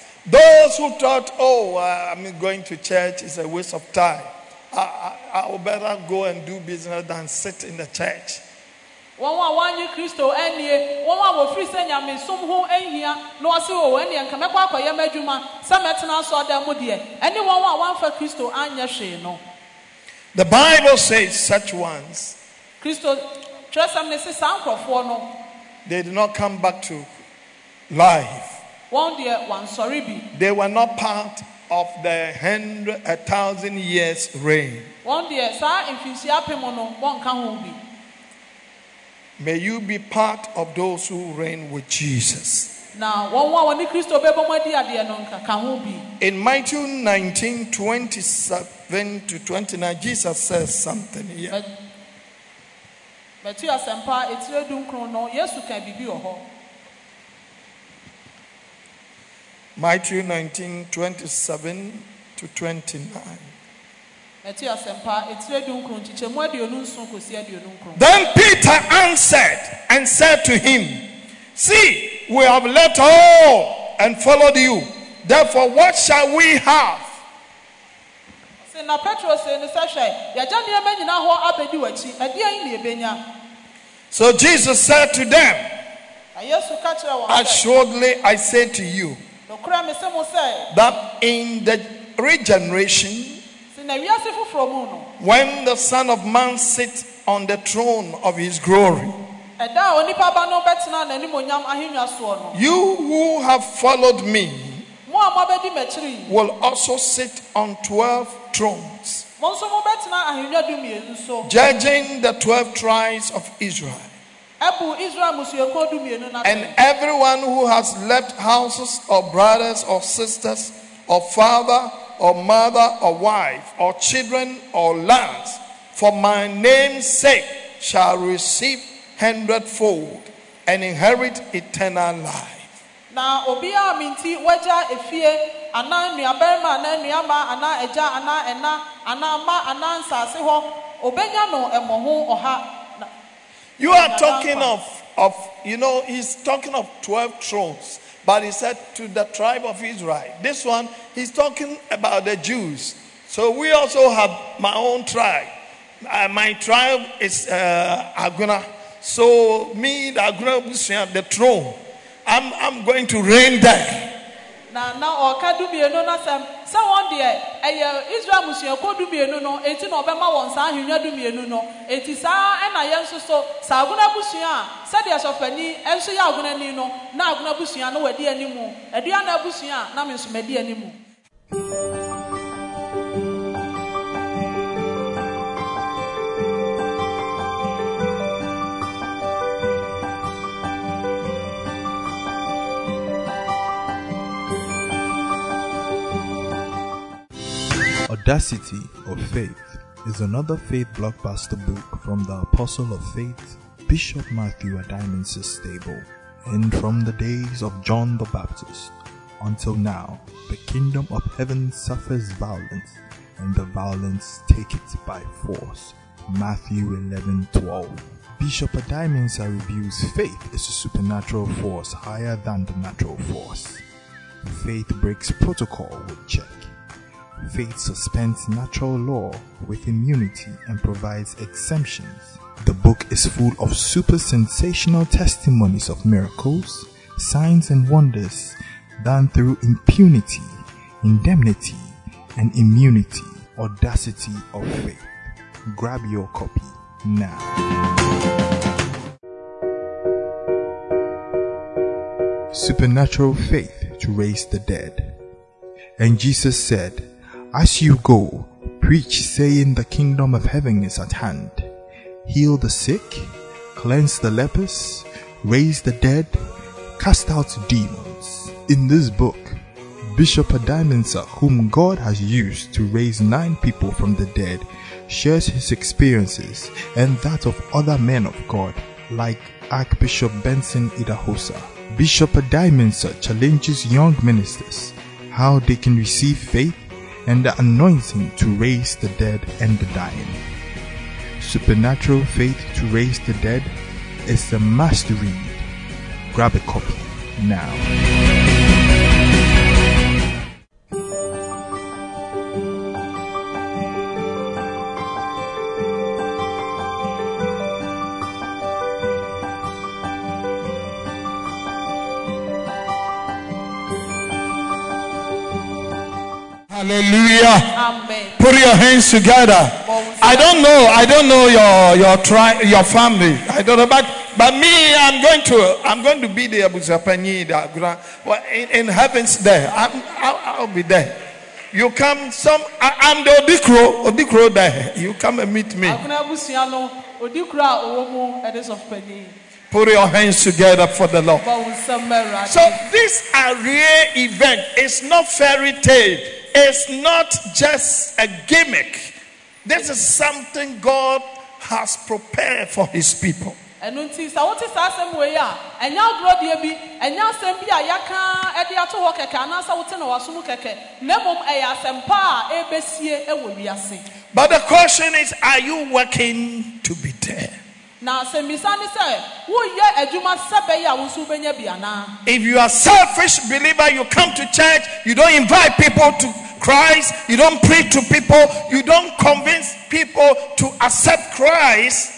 Speaker 3: those who thought, oh, uh, I'm going to church is a waste of time. I, I, I would better go and do business than sit in the church.
Speaker 4: wɔn a wɔanye kristo anie wɔn a wɔfiri sɛ nyamesom ho ahia na wɔse wɔ wɔn deɛ nka mɛkɔ akɔyɛ m'adwuma sɛ mɛtena asɔredan mu deɛ ɛne wɔn a wɔamfa kristo anyɛ hwee no
Speaker 3: The Bible says such ones,
Speaker 4: kristo twerɛsɛm ne se saa nkurɔfoɔ no
Speaker 3: they did not come back to life.
Speaker 4: Wɔn deɛ wansɔre bi
Speaker 3: They were not part of the hundred, a thousand years reign.
Speaker 4: wɔn deɛ saa mfinhyia apem no wɔnka ho bi
Speaker 3: May you be part of those who reign with Jesus.
Speaker 4: na wɔn a wɔne kristo bɛbɔ mu adi adeɛ no nka ka ho bi
Speaker 3: In Matthew 19 27 to 29, Jesus says something here.
Speaker 4: Bɛ- bɛtu asɛmpa etire dunkron no yesu ka biribi wɔ hɔ
Speaker 3: Matthew 19 27 to 29.
Speaker 4: bɛtu asɛmpa etire dunkron kyekyɛmu aduonu nson kɔsi aduonu nkron
Speaker 3: Then Peter answered and said to him, See, we have left all and followed you. Therefore, what shall we have?
Speaker 4: sɛ na petro sɛ ne sɛ hwɛ yɛgya nneɛma nyinaa hɔ abɛdi w'akyi ɛdeɛ yi na yɛbɛnya
Speaker 3: So Jesus said to them,
Speaker 4: na yesu ka kyerɛ wɔn sɛ
Speaker 3: Assuredly, I say to you,
Speaker 4: nokorɛ me sɛ mo sɛ
Speaker 3: that in the regeneration,
Speaker 4: sɛ na wiase foforɔ mu no
Speaker 3: when the Son of Man sits on the throne of his glory,
Speaker 4: ɛda a onipa ba no bɛtena n'animonyam ahennwa soɔ no
Speaker 3: you who have followed me
Speaker 4: mo a mobɛdi m'akyiri yi
Speaker 3: will also sit on 12 thrones,
Speaker 4: mo nso mobɛtena ahennwa dumienu so
Speaker 3: judging the 12 tribes of Israel. And everyone who has left houses or brothers or sisters or father or mother or wife or children or lands for my name's sake shall receive hundredfold and inherit eternal life.
Speaker 4: na obiara mi nti wagya efie anaa nuabarima anaa nuama anaa agya anaa ɛna anaa mma anaa nsase hɔ obenya no ɛmɔho ɔha na
Speaker 3: You are talking of, of, you know, he's talking of 12 thrones, but he said to the tribe of Israel. This one, he's talking about the Jews. So we also have my own tribe. Uh, my tribe is uh, Agona. So me, the Agona, the throne, I'm, I'm going to reign there.
Speaker 4: Na na ɔka dumienu no sɛm sɛ wɔn deɛ ɛyɛ israel mmusuakuo dumienu no eti na ɔbɛma wɔn saa ahennwa dumienu no. Eti saa ɛna yɛn nso so saa aguna busua sɛdeɛ sɔfani nso yɛ agunani no na aguna busua no wɔ di anim. Aduana busua a na mi nso mɛ di anim.
Speaker 5: Audacity of Faith is another faith blockbuster book from the Apostle of Faith, Bishop Matthew Adimansis Stable. And from the days of John the Baptist until now, the kingdom of heaven suffers violence, and the violence take it by force. Matthew 11 12. Bishop Adimansa reviews faith is a supernatural force higher than the natural force. Faith breaks protocol with check. Faith suspends natural law with immunity and provides exemptions. The book is full of super sensational testimonies of miracles, signs, and wonders done through impunity, indemnity, and immunity. Audacity of faith. Grab your copy now. Supernatural faith to raise the dead. And Jesus said, As you go, preach, saying, The kingdom of heaven is at hand. Heal the sick, cleanse the lepers, raise the dead, cast out demons. In this book, Bishop Adimensa, whom God has used to raise nine people from the dead, shares his experiences and that of other men of God, like Archbishop Benson Idahosa. Bishop Adimensa challenges young ministers how they can receive faith and the anointing to raise the dead and the dying. Supernatural Faith to Raise the Dead is a must read. Grab a copy now.
Speaker 3: Hallelujah.
Speaker 4: amen
Speaker 3: Put your hands together. I don't know. I don't know your your tri- your family. I don't know, but but me, I'm going to I'm going to be the Abusapani, the Well, in, in heavens there. I'm, I'll, I'll be there. You come. Some. I, I'm the Odikro. Odikro there. You come and meet me.
Speaker 4: akona abusua no odi kura a ɔwɔ mu ɛde sɔfopani
Speaker 3: Put your hands together for the Lord.
Speaker 4: bɔ wo nsɛm ma awurade
Speaker 3: So this Arie event is not fairy tale. It's not just a gimmick. This is something God has prepared for His people.
Speaker 4: ɛno nti sɛ wote saa asɛm wei a ɛnyɛ agorɔdeɛ bi ɛnyɛ asɛm bi a yɛaka ɛde ato hɔ kɛkɛ anaasɛ wote na wasom kɛkɛ na mmom ɛyɛ asɛmpa a ɛbɛsie ɛwɔ wiase
Speaker 3: But the question is, are you working to be?
Speaker 4: Na asɛmmisa ne sɛ woyɛ adwuma sɛ bɛyɛ a wo nso bi anaa
Speaker 3: If you are selfish believer, you come to church, you don't invite people to Christ, you don't preach to people, you don't convince people to accept Christ.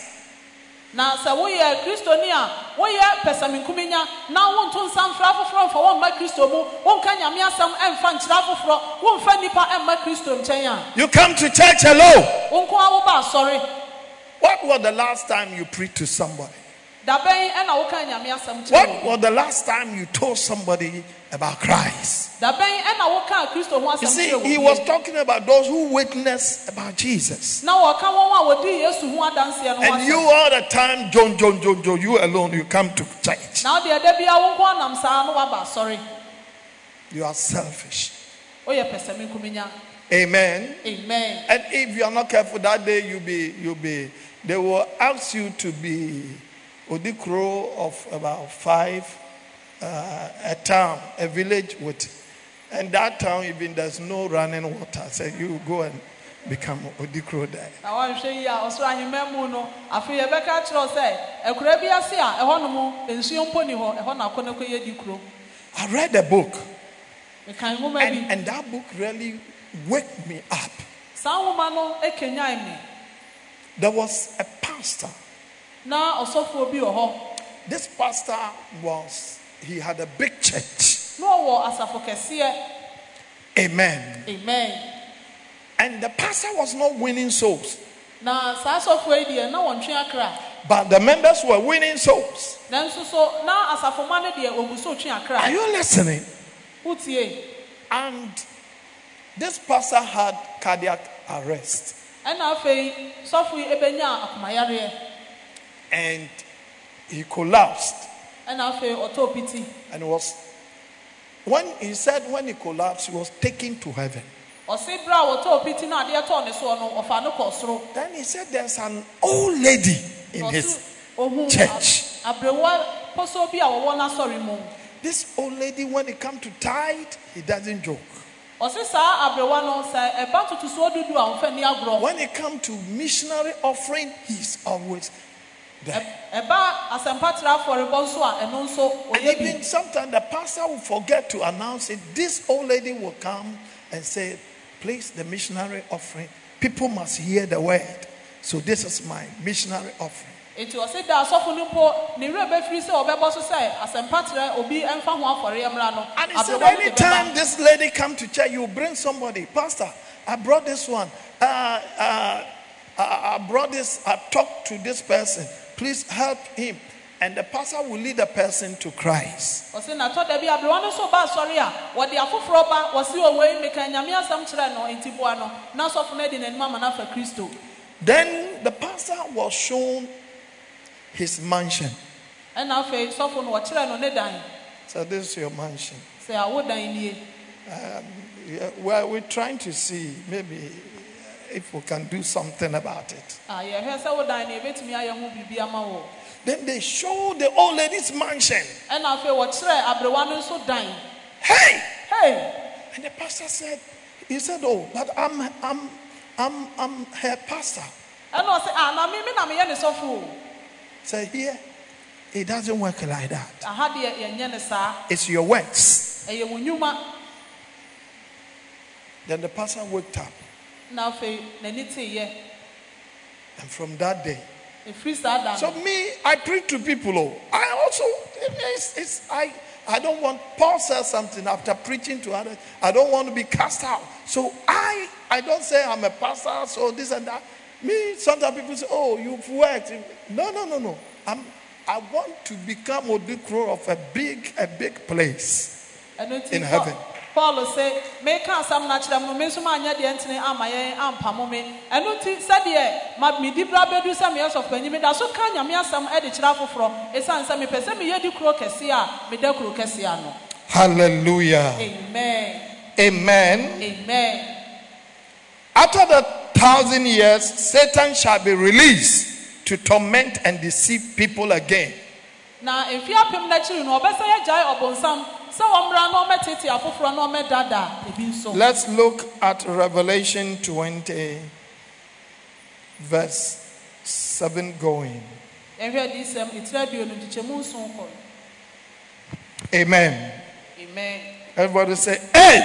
Speaker 4: na sɛ woyɛ kristoni a woyɛ na wonto nsa mfra foforɔ mfa wɔmma kristo mu wonka nyame asɛm ɛmfa nkyerɛ foforɔ womfa nnipa ɛmma kristo nkyɛn a
Speaker 3: You come to church alone.
Speaker 4: wo nko a woba asɔre
Speaker 3: What was the last time you preached to somebody?
Speaker 4: da bɛn ɛna woka nyame asɛm kyerɛ
Speaker 3: What was the last time you told somebody about Christ?
Speaker 4: da bɛn ɛna woka kristo ho
Speaker 3: You see, he was talking about those who witness about Jesus.
Speaker 4: na wɔka wɔn a wɔdi yesu ho adanseɛ no ho
Speaker 3: And you all the time, John, John, John, John, you alone, you come to church.
Speaker 4: na wodeɛ da bia wo nko anam saa na woaba asɔre
Speaker 3: You are selfish. Amen.
Speaker 4: amen
Speaker 3: And if you are not careful that day, you'll be, you'll be, they will ask you to be Odikro of about five, uh, a town, a village with, and that town, even there's no running water. So you go and become Odikro there.
Speaker 4: na wɔnhwɛ yi a ɔsoro ahemma mu no afei yɛbɛka kyerɛ wo sɛ akura bi ase a ɛhɔ nom nsuo mpo ni hɔ ɛhɔ na akɔ no kɔyɛ di kuro
Speaker 3: I read a book,
Speaker 4: mekan nwoma
Speaker 3: and,
Speaker 4: bi
Speaker 3: and that book really woke me up.
Speaker 4: saa nwoma no ɛkenyan me
Speaker 3: There was a pastor.
Speaker 4: na ɔsɔfoɔ bi wɔ hɔ
Speaker 3: This pastor was, he had a big church.
Speaker 4: na ɔwɔ asafo kɛseɛ
Speaker 3: Amen.
Speaker 4: amen
Speaker 3: And the pastor was not winning souls,
Speaker 4: na saa asɔfoɔ yi deɛ na wɔntwe akra
Speaker 3: but the members were winning souls.
Speaker 4: nanso so na asafoma no deɛ ɔgu so twe akra
Speaker 3: Are you listening?
Speaker 4: wotie
Speaker 3: And this pastor had cardiac arrest.
Speaker 4: Ɛna afei sɔfo yi ɛbɛnya akomayareɛ
Speaker 3: And he collapsed.
Speaker 4: ɛna afei ɔtɔɔ piti
Speaker 3: And was, when he said when he collapsed, he was taken to heaven.
Speaker 4: ɔse berɛ a wɔtɔɔ piti no adeɛ tɔɔ ne soɔ no ɔfa no kɔ soro
Speaker 3: Then he said there's an old lady in his. church.
Speaker 4: abrewa pɔsɔ bi a wɔwɔ n'asɔre mu
Speaker 3: This old lady, when it comes to tithe, he doesn't joke.
Speaker 4: Ɔse saa abrewa no sɛ ɛba ntotosoɔ dudu a ɔmfa ni agorɔ
Speaker 3: When it comes to missionary offering, he's always there.
Speaker 4: ɛba asɛmpa tera afɔrebɔ nso a ɛno nso
Speaker 3: And even sometimes the pastor will forget to announce it. This old lady will come and say, Please, the missionary offering. People must hear the word. So this is my missionary offering.
Speaker 4: Eti ɔse da asɔfo no mpo ne bɛfiri sɛ ɔbɛbɔ so sɛ asɛmpa obi ho afɔre no
Speaker 3: And he said, anytime this lady come to church, you bring somebody. Pastor, I brought this one. Uh, uh, I I brought this. I talked to this person. Please help him. And the pastor will lead the person to Christ.
Speaker 4: ɔse na tɔ da bi abrewa no nso ba asɔre a wɔde afoforɔ ba wɔse ɔwɔ yi meka nyame asɛm kyerɛ no enti boa no na asɔfo no adi n'anim ama kristo
Speaker 3: Then the pastor was shown his mansion.
Speaker 4: ɛna afei sɔfo no wɔkyerɛ no ne dan
Speaker 3: So this is your mansion.
Speaker 4: sɛ awo dan nie
Speaker 3: Yeah, well, we're trying to see maybe if we can do something about it.
Speaker 4: a yɛhwɛ sɛ wo dan no yɛbɛtumi ayɛ ho biribi ama wo
Speaker 3: Then they show the old lady's mansion.
Speaker 4: ɛna afei wɔkyerɛ abrewa no nso dan
Speaker 3: Hey!
Speaker 4: hei
Speaker 3: And the pastor said, he said, oh, but I'm, I'm, I'm, I'm her pastor.
Speaker 4: ɛna ɔsɛ ah na mi mi na mi yɛ ne sɔfo o
Speaker 3: here, it doesn't work like that.
Speaker 4: aha deɛ yɛnyɛ ne saa
Speaker 3: It's your works.
Speaker 4: ɛyɛ wɔn nnwuma
Speaker 3: Then the pastor waked up,
Speaker 4: na afei n'ani te yɛ
Speaker 3: and from that day.
Speaker 4: efiri saa da
Speaker 3: So me, I preach to people. Oh, I also, it's, it's, I, I don't want. Paul says something after preaching to others. I don't want to be cast out. So I, I don't say I'm a pastor. So this and that. Me, sometimes people say, "Oh, you've worked." No, no, no, no. I'm. I want to become Odikro of a big, a big place. In heaven.
Speaker 4: paul sɛ meka asɛm no akyerɛ mo me nso maanyɛ deɛ ntene ama ah, yɛn ampamo ah, me ɛno nti sɛdeɛ ma medi bra bɛdu sɛ meyɛ sɔfopanyi meda so ka nyame asɛm de kyerɛ afoforɔ ɛsiane sɛ mepɛ sɛ meyɛ di kuro kɛseɛ a meda kuro kɛseɛ ano
Speaker 3: Hallelujah.
Speaker 4: amen
Speaker 3: Amen.
Speaker 4: amen
Speaker 3: After the thousand years, Satan shall be released to torment and deceive people again.
Speaker 4: na mfe apem no akyiri no ɔbɛsɛ yɛgyae ɔbonsam sɛ wɔmmra na ɔmɛtete afoforɔ na ɔmɛdada ebi nso
Speaker 3: Let's look at Revelation 20, verse 7 going.
Speaker 4: ɛhwɛ adiyisɛm ɛtiri aduonu nkyekyɛmu nson kɔ
Speaker 3: Amen.
Speaker 4: amen
Speaker 3: Everybody say, hey!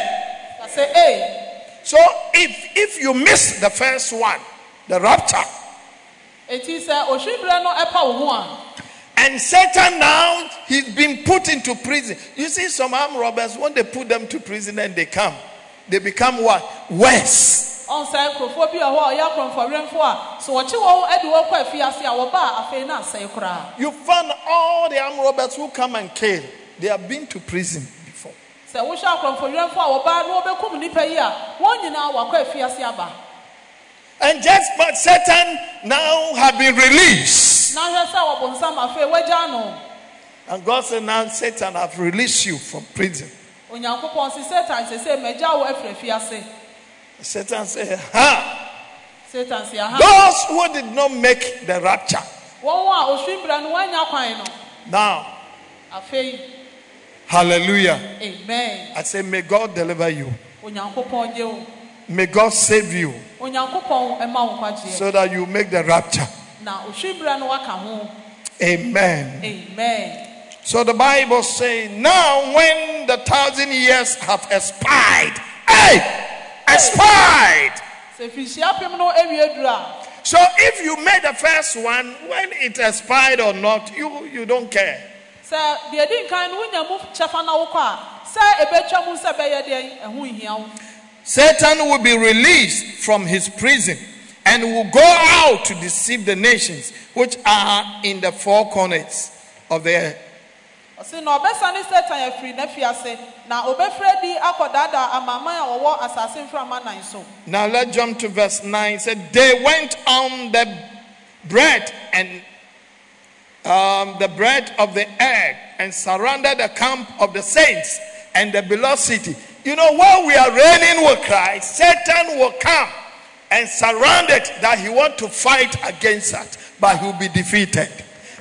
Speaker 4: ka sɛ ee
Speaker 3: So if if you miss the first one, the rapture,
Speaker 4: eti sɛ ohwibere no ɛpa wo ho a
Speaker 3: and Satan now he's been put into prison. You see, some armed robbers, when they put them to prison and they come, they become what? Worse.
Speaker 4: ɔnsa nkurɔfoɔ bi wɔ ɔyɛ akorɔmfɔwerɛmfoɔ a so wɔkye wɔn de wɔn kɔ afiase a wɔba afei na asɛe koraa
Speaker 3: You find all the armed robbers who come and kill, they have been to prison.
Speaker 4: Sɛ wohyɛ a wɔba na wɔbɛkum yi a wɔn nyinaa wakɔ aba
Speaker 3: And just but Satan now have been released.
Speaker 4: na hwɛ sɛ wɔbonsam afei wɔagya no
Speaker 3: And God said, Now Satan have released you from prison.
Speaker 4: satan sɛ sɛ magya wo afiri
Speaker 3: Satan said, Ha!
Speaker 4: satan aha
Speaker 3: Those who did not make the rapture.
Speaker 4: wɔn a ohwibere no wɔanya kwan no
Speaker 3: Now, hallelujah.
Speaker 4: amen
Speaker 3: I say, May God deliver you.
Speaker 4: onyankopɔn gye wo
Speaker 3: May God save you
Speaker 4: onyankopɔn ɛma wo nkwagyeɛ
Speaker 3: so that you make the rapture.
Speaker 4: na ohwibere no waka ho
Speaker 3: Amen.
Speaker 4: amen
Speaker 3: So the Bible says, Now when the thousand years have expired, hey, expired.
Speaker 4: sɛ fihyia apem no awie duru a
Speaker 3: So if you made the first one, when it expired or not, you, you don't care.
Speaker 4: Sɛ deɛ di nkan no wonya mu kyɛfa na wokɔ a sɛ ebetwa mu sɛ bɛyɛ deɛ ɛho nhia wo
Speaker 3: Satan will be released from his prison and will go out to deceive the nations which are in the four corners of the earth.
Speaker 4: ɔsi na ɔbɛsane satan afiri n'afiase na obɛfrɛ di akɔdaadaa a wɔwɔ asase mframa nan so
Speaker 3: Now let's jump to verse 9. It said, They went on the bread and um, the bread of the egg and surrounded the camp of the saints and the beloved city. You know, while we are reigning with Christ, Satan will come and surround it that he want to fight against us, but he will be defeated.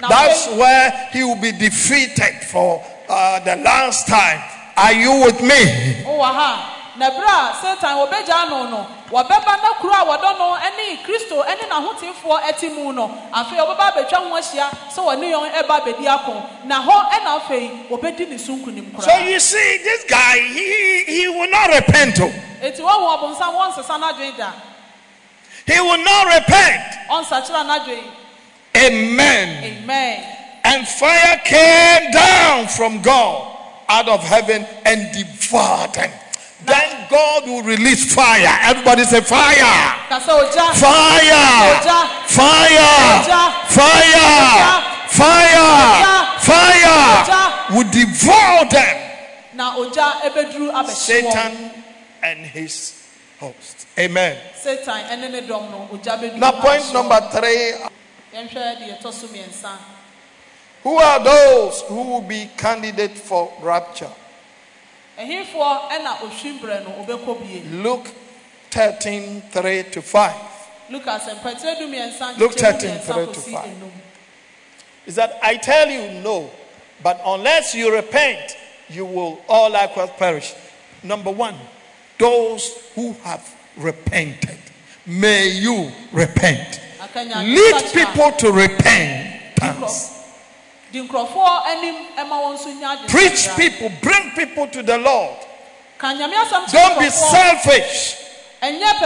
Speaker 4: Now,
Speaker 3: That's where he will be defeated for uh, the last time. Are you with me?
Speaker 4: wowɔ ha na berɛ a satan no no wɔbɛba na kuro a wɔdɔ no ne kristo ne n'ahotefoɔ ɛte mu no afei wɔbɛba abɛtwa ho ahyia sɛ wɔne yɔn ɛba abɛdi ako na hɔ ɛna afei wɔbɛdi ne so nkonim
Speaker 3: So you see, this guy, he, he will not repent. oh.
Speaker 4: enti wɔhu ɔbonsam wɔnsesa n'adwene da
Speaker 3: He will not repent.
Speaker 4: ɔnsakyera n'adwene
Speaker 3: Amen.
Speaker 4: amen
Speaker 3: And fire came down from God out of heaven and devoured them. Then God will release fire. Everybody say fire. Fire. Fire. Fire. Fire. Fire. Will devour them.
Speaker 4: na ogya ɛbɛduru abɛhye wɔn
Speaker 3: Satan and his host. Amen.
Speaker 4: satan ɛne ne dɔm no ogya bɛduru
Speaker 3: Now, point number three.
Speaker 4: yɛnhwɛ deɛ ɛtɔ so mmiɛnsa
Speaker 3: Who are those who will be candidate for rapture? Luke 13 3 to 5.
Speaker 4: lukas mpɛtɛrɛ du
Speaker 3: Luke
Speaker 4: nkyekyɛ
Speaker 3: 13, three to five.
Speaker 4: enum
Speaker 3: Is that I tell you no, but unless you repent, you will all likewise perish. Number one, those who have repented. May you repent. Lead people to repentance. Preach people, bring people to the Lord.
Speaker 4: ka nyame asɛm kyerɛ
Speaker 3: Don't be selfish.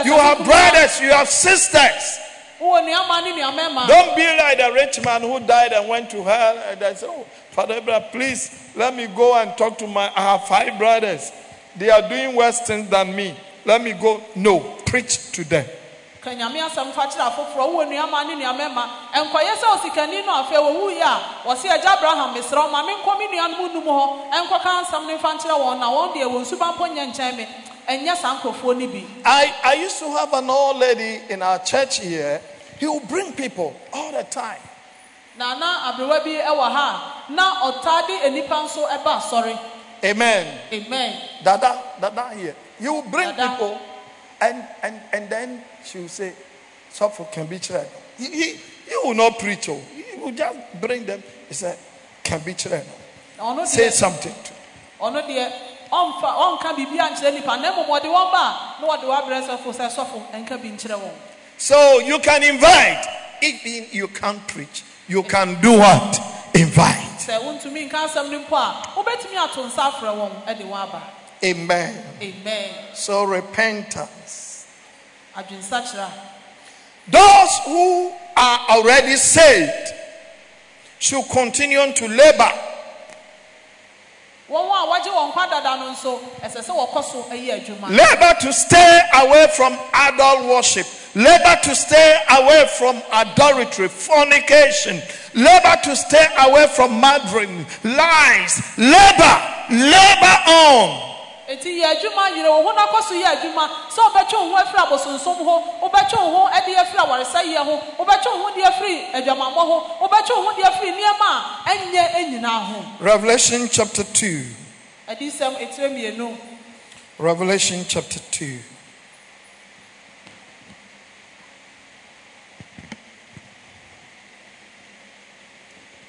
Speaker 3: You have brothers, you have sisters.
Speaker 4: wowɔ nnuama ne nnuamɛma
Speaker 3: Don't be like the rich man who died and went to hell and they said, Oh, Father Abraham, please let me go and talk to my. I have five brothers. They are doing worse things than me. Let me go. No, preach to them.
Speaker 4: Ka nyame asɛm fa kyerɛ afoforɔ wowɔ nnuama ne nnuamɛma ɛnkɔyɛ sɛ osikani no afei wɔwuiɛ a wɔse agya abraham mesrɛ ma menkɔ me num hɔ ɛnkɔka nsɛm no mfa nkyerɛ wɔn na wɔn deɛ wɔn suba mpo nyɛ nkyɛn me ɛnyɛ saa nkurɔfoɔ no bi
Speaker 3: I, I used to have an old lady in our church here. He will bring people all the time.
Speaker 4: na na aberewa bi ɛwɔ ha a, na ɔtaa de nnipa nso ɛba asɔre
Speaker 3: Amen.
Speaker 4: amen
Speaker 3: Dada, Dada here. He will bring
Speaker 4: Dada.
Speaker 3: people and, and, and then she will say, Suffer can be tried. He, he, he will not preach. Oh. He will just bring them. He said, Can be tried. Say something to
Speaker 4: deɛ ɔmfa ɔnka biribi ankyerɛ nipa na mmom ɔde wɔn ba a na wɔde wɔn abrɛ sɔfo sɛ sɔfo ɛnka bi nkyerɛ wɔn
Speaker 3: So you can invite. If you can't preach, you can do what? Invite.
Speaker 4: sɛ wontumi nka asɛm no mpo a wobɛtumi ato nsa afrɛ wɔn ɛde wɔn aba
Speaker 3: Amen.
Speaker 4: amen
Speaker 3: So repentance. Those who are already saved should continue to labor.
Speaker 4: wɔn a wɔgye wɔn kwa dada no nso ɛsɛ sɛ wɔkɔ so ɛyɛ adwuma
Speaker 3: Labor to stay away from idol worship. Labor to stay away from adultery, fornication. Labor to stay away from murdering, lies. Labor, labor on.
Speaker 4: Eti yɛ adwuma yere wo ho na kɔ so yɛ adwuma sɛ wobɛtwe wo ho afiri abosonsom ho wobɛtwe wo ho de afiri awaresɛyɛ ho wobɛtwe wo ho de afiri adwamammɔ ho wobɛtwe wo ho de afiri nneɛma a ɛnyɛ anyinaa ho
Speaker 3: Revelation chapter 2.
Speaker 4: adisɛm etire mmienu
Speaker 3: Revelation chapter 2.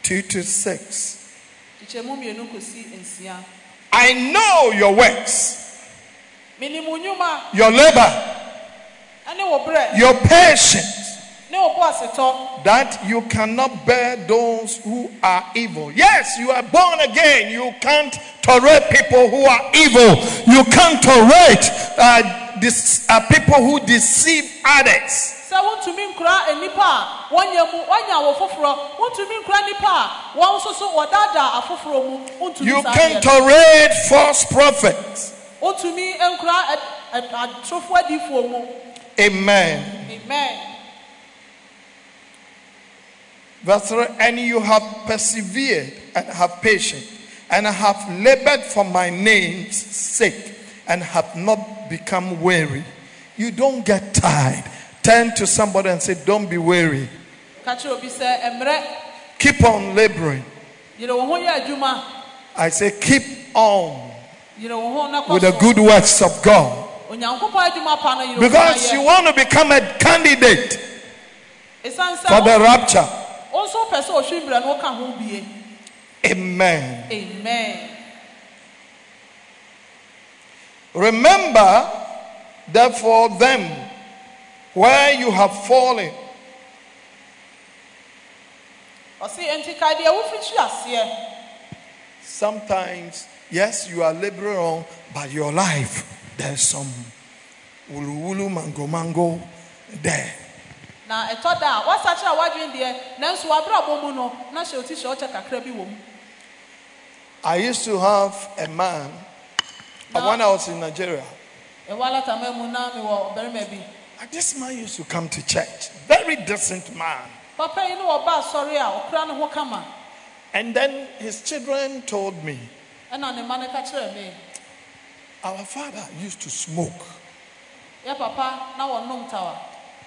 Speaker 3: Two to six.
Speaker 4: kyekyɛmu mmienu kɔsi nsia
Speaker 3: I know your works,
Speaker 4: menim wo nnwuma
Speaker 3: your labor, your patience,
Speaker 4: ne wo bo asetɔ
Speaker 3: that you cannot bear those who are evil. Yes, you are born again. You can't tolerate people who are evil. You can't tolerate uh, this, uh, people who deceive others.
Speaker 4: sɛ wontumi nkura nnipa a wɔnyɛ mu wɔnyɛ awo foforɔ wontumi nkura nnipa a wɔn nso so wɔdaadaa afoforɔ mu wontumi
Speaker 3: You
Speaker 4: saa
Speaker 3: can't
Speaker 4: deɛ no.
Speaker 3: tolerate false prophets.
Speaker 4: wontumi nkura ɛ- ɛ- atorofo adiifoɔ mu
Speaker 3: Amen.
Speaker 4: amen
Speaker 3: Verse 3 And you have persevered and have patience and have labored for my name's sake and have not become weary. You don't get tired. Turn to somebody and say, Don't be weary.
Speaker 4: ka kyerɛ obi sɛ mmerɛ
Speaker 3: Keep on laboring.
Speaker 4: yere wo ho yɛ adwuma
Speaker 3: I say, Keep on
Speaker 4: yere wo ho na kɔ
Speaker 3: with the good works of God.
Speaker 4: onyankopɔn adwuma pa no yere wo ho
Speaker 3: Because you want to become a candidate for the rapture.
Speaker 4: wo nso pɛ sɛ ɔhwe mmerɛ no woka ho bie
Speaker 3: Amen.
Speaker 4: amen
Speaker 3: Remember, therefore, them where you have fallen
Speaker 4: ɔse enti kae deɛ wofiri aseɛ
Speaker 3: Sometimes, yes, you are laboring on, but your life, there's some wulu wulu mango mango there.
Speaker 4: na ɛtɔ da a woasakyerɛ a woadwen deɛ nanso wabrabɔ mu no na hyɛ oti hyɛ ɔkyɛ kakra bi wɔ mu
Speaker 3: I used to have a man when I was in Nigeria.
Speaker 4: ɛwɔ alatama mu na mewɔ ɔbarima bi
Speaker 3: This man used to come to church, very decent man.
Speaker 4: papa yi ne wɔba asɔre a ɔkura ne
Speaker 3: And then his children told me,
Speaker 4: ɛna ne mma no ka kyerɛ me
Speaker 3: Our father used to smoke,
Speaker 4: yɛ papa na wɔnom tawa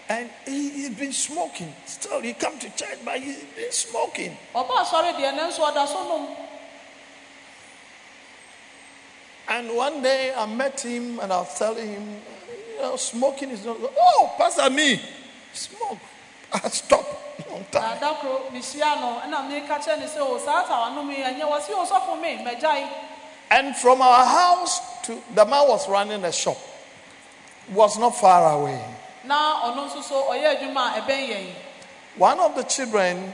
Speaker 3: and he, he's been smoking. Still, he come to church, but he's been smoking.
Speaker 4: ɔba asɔre deɛ nanso ɔda so nom
Speaker 3: And one day I met him and I was telling him, you know, smoking is not. Oh, Pastor, me, smoke. I stop long time.
Speaker 4: da koro mehyia no ɛna meka kyerɛ ne sɛ o saa tawa nom yi ɛnyɛ wɔ se ɔsɔfo me magyae
Speaker 3: And from our house to the man was running a shop, was not far away.
Speaker 4: na ɔno nso so ɔyɛ adwuma a ɛbɛn yɛn
Speaker 3: One of the children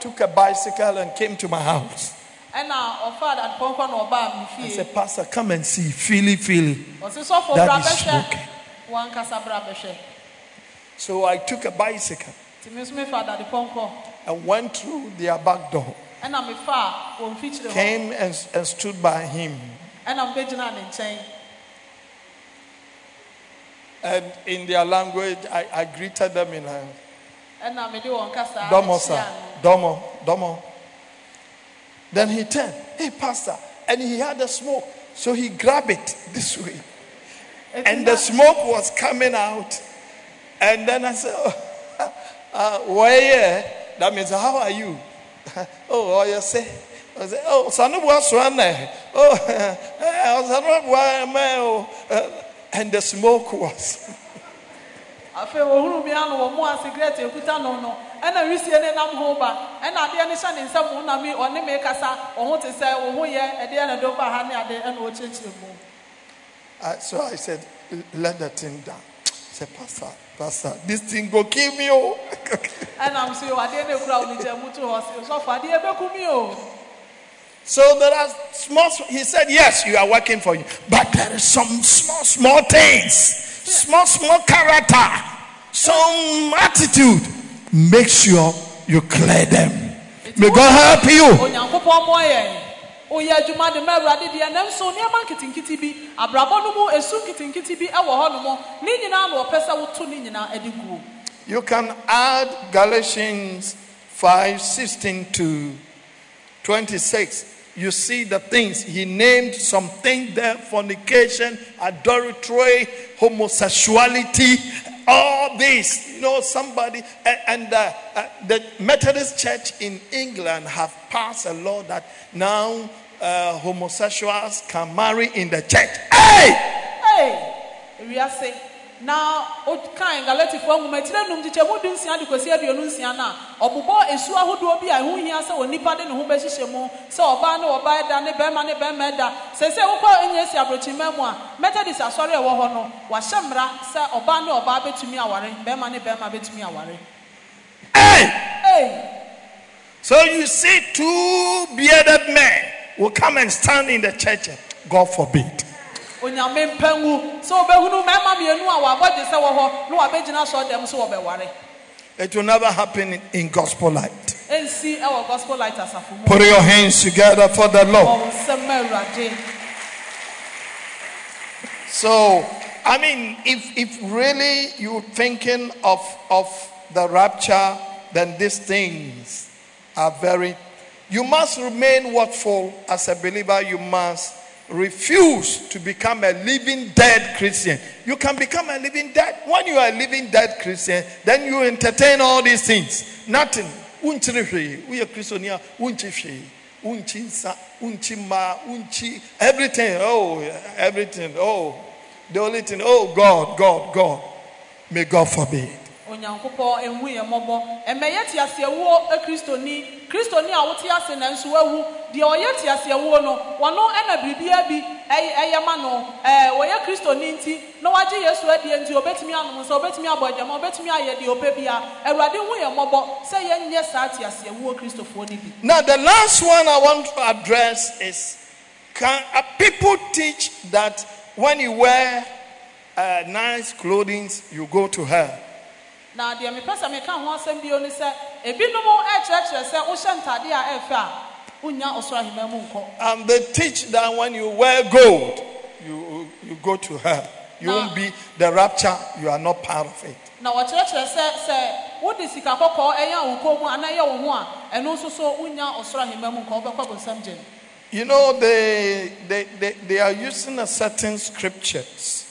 Speaker 3: took a bicycle and came to my house
Speaker 4: ɛna ɔfa dadepɔnkɔ na
Speaker 3: and said, Pastor, come and see. Feely, feely.
Speaker 4: ɔsi sɔfo
Speaker 3: That
Speaker 4: bra
Speaker 3: smoking.
Speaker 4: wankasa bra bɛhwɛ
Speaker 3: So I took a bicycle
Speaker 4: nti me nso mefa dadepɔnkɔ
Speaker 3: and went through their back door,
Speaker 4: ɛna mefa wɔn mfikyire hɔ
Speaker 3: came and, and stood by him.
Speaker 4: ɛna mbɛgyina ne nkyɛn
Speaker 3: And in their language, I, I greeted them in a
Speaker 4: ɛna mede wɔn kasa
Speaker 3: Domo, sir. Domo, Domo. Then he turned, hey, Pastor. And he had a smoke. So he grabbed it this way. And the smoke was coming out. And then I said, oh, uh, where? That means, how are you? oh, oh, you say, I said, oh, Sanubu Swane. Oh, eh, Sanubu Ame, uh, and the smoke was.
Speaker 4: Afei ohunu mi ano wɔn mu a cigarette ekuta no no ɛna wisie ne nam ho ba ɛna adeɛ ne hyɛ ne nsam ho na mi ɔne mi kasa ɔho te sɛ ɔho yɛ ɛdeɛ na do ba ha ne ade ɛna ɔkyerɛkyerɛ mu
Speaker 3: so I said, let the thing down. I said, Pastor, Pastor, this thing go kill me. Oh.
Speaker 4: ɛna m si adeɛ ne kura wɔn gya mu to hɔ si sɔfo adeɛ bɛku mi o
Speaker 3: So there are small, he said, yes, you are working for you. But there is some small, small things, small, small character, some attitude. Make sure you clear them. May God help you.
Speaker 4: onyankopɔn mɔ yɛn oyɛ adwuma de ma awurade deɛ nam so nneɛma nketenkete bi abrabɔ no mu esu nketenkete bi ɛwɔ hɔ nom ne nyinaa na ɔpɛ sɛ woto ne nyinaa ɛde guo
Speaker 3: You can add Galatians 5 16 to 26. You see the things he named some things there fornication, adultery, homosexuality, all this. You know, somebody, and, and uh, uh, the Methodist Church in England have passed a law that now uh, homosexuals can marry in the church. Hey!
Speaker 4: Hey, ewiase na okan galatifoɔ nwoma etire num kyekyɛ mu du nsia de kosi aduonu nsia na ɔbobɔ esu ahodoɔ bi a ɛho hia sɛ onipa de ne ho bɛhyehyɛ mu sɛ ɔbaa ne ɔbaa ɛda ne bɛrima ne bɛrima ɛda sɛsɛ wokɔ enye esi aburokyinma mu a methodist asɔre a ɛwɔ hɔ no wahyɛ mmara sɛ ɔbaa ne ɔbaa bɛtumi aware. Bɛrima ne bɛrima bɛtumi aware.
Speaker 3: Hey!
Speaker 4: hey!
Speaker 3: So you see, two bearded men will come and stand in the church. God forbid.
Speaker 4: Onyame mpangu sɛ ɔbɛhunu mmarima mmienu a wɔabɔgye sɛ wɔ hɔ na wɔabɛgyina sɔɔ dɛm so wɔbɛware
Speaker 3: It will never happen in, gospel light.
Speaker 4: ɛnsi ɛwɔ gospel light asafo mu
Speaker 3: Put your hands together for the Lord.
Speaker 4: ɔwo nsɛm ma awurade
Speaker 3: So, I mean, if, if really you're thinking of, of the rapture, then these things are very. You must remain watchful as a believer. You must refuse to become a living dead Christian. You can become a living dead. When you are a living dead Christian, then you entertain all these things. Nothing. Everything. Oh, everything. Oh, the only thing. Oh, God, God, God. May God forbid.
Speaker 4: onyankopɔn a ase deɛ ɔyɛ te aseɛwuo no wɔno ɛna biribia bi ɛyɛ ma no. Ɛɛ wɔyɛ kristoni nti na wagye yesu adie nti obetumi anom nsa obetumi abɔ agyama obetumi ayɛ deɛ ɔpɛ bia. Awurade hu yɛn mmɔbɔ sɛ yɛnyɛ saa kristofoɔ no bi.
Speaker 3: Now, the last one I want to address is can uh, people teach that when you wear uh, nice clothing, you go to hell?
Speaker 4: na deɛ mepɛ sɛ meka ho asɛm bio ne sɛ ebinom ɛkyerɛkyerɛ sɛ wohyɛ ntade a ɛfɛ a wonya ɔsoro ahema mu nkɔ
Speaker 3: And they teach that when you wear gold, you, you go to hell. You won't be the rapture, you are not part of it.
Speaker 4: na wɔkyerɛkyerɛ sɛ sɛ wode sika kɔkɔɔ ɛyɛ wo kɔn mu anaa ɛyɛ wo ho a ah. ɛno nso so wonya ɔsoro ahema mu nkɔ wobɛkɔ bonsam gye no
Speaker 3: You know, they, they, they, they are using a certain scriptures.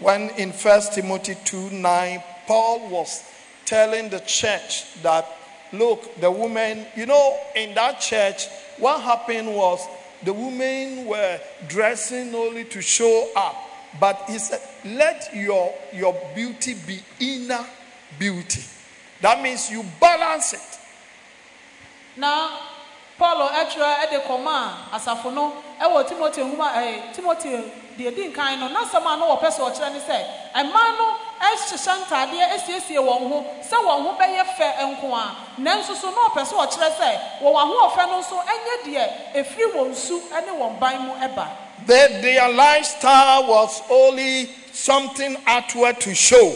Speaker 3: When in First Timothy 2 9, Paul was telling the church that, look, the women, you know, in that church, what happened was the women were dressing only to show up. But he said, let your, your beauty be inner beauty. That means you balance it.
Speaker 4: na paul ɛtwerɛ ɛde kɔma a asafo no ɛwɔ timothy ɛɛ eh, timothy deɛ di nkan no n'asɛm a no wɔpɛ sɛ ɔkyerɛ ne sɛ mmaa no ɛhyehyɛ ntaadeɛ asiesie wɔn ho sɛ wɔn ho bɛyɛ fɛ nko a nanso so na ɔpɛ sɛ ɔkyerɛ sɛ wɔn ahoɔfɛ no nso ɛnyɛ deɛ efiri wɔn su ne wɔn ban mu ɛba
Speaker 3: Their, their lifestyle was only something outward to show.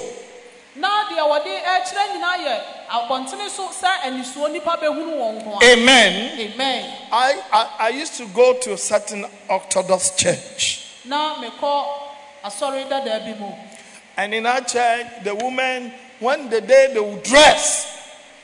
Speaker 4: na deɛ wɔde ɛkyerɛ nyinaa yɛ abɔntene so sɛ anisuo nipa bɛhunu wɔn ho
Speaker 3: Amen.
Speaker 4: amen
Speaker 3: I, I, I used to go to a certain Orthodox church.
Speaker 4: Na mekɔ asɔre dadaa bi mu
Speaker 3: And in our church, the women, when the day they would dress,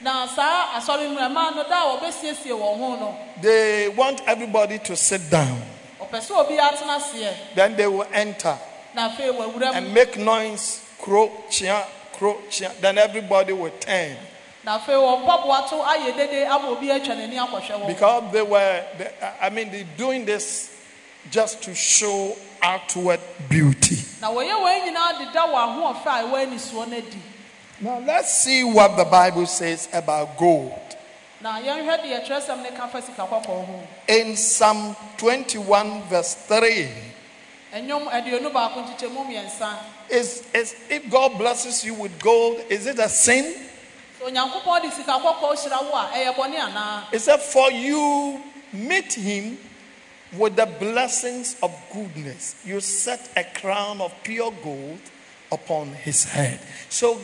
Speaker 4: na saa asɔre mu ɛmaa no da a wɔbɛsiesie wɔn ho no
Speaker 3: they want everybody to sit down.
Speaker 4: ɔpɛ sɛ obi atena aseɛ
Speaker 3: Then they will enter
Speaker 4: na afei wɔawura mu
Speaker 3: and make noise, crow, chia, crow, chia. Then everybody will turn.
Speaker 4: na afei wɔn mpaboa to ayɛ dede ama obi atwa n'ani akɔhwɛ wɔn
Speaker 3: Because they were, they, I mean, they're doing this just to show outward beauty.
Speaker 4: na wɔyɛ wɔn nyinaa deda wɔn ahoɔfɛ a ɛwɔ anisuo no adi
Speaker 3: Now let's see what the Bible says about gold.
Speaker 4: na yɛnhwɛ deɛ kyerɛsɛm ne ka fa sika
Speaker 3: In Psalm 21, verse 3,
Speaker 4: ɛnwom aduonu baako nkyekyɛmu mmiɛnsa
Speaker 3: is, is if God blesses you with gold, is it a sin?
Speaker 4: sɛ onyankopɔn de sika kɔkɔɔ hyira wo a ɛyɛ bɔne anaa
Speaker 3: It said, For you meet him with the blessings of goodness. You set a crown of pure gold upon his head. So,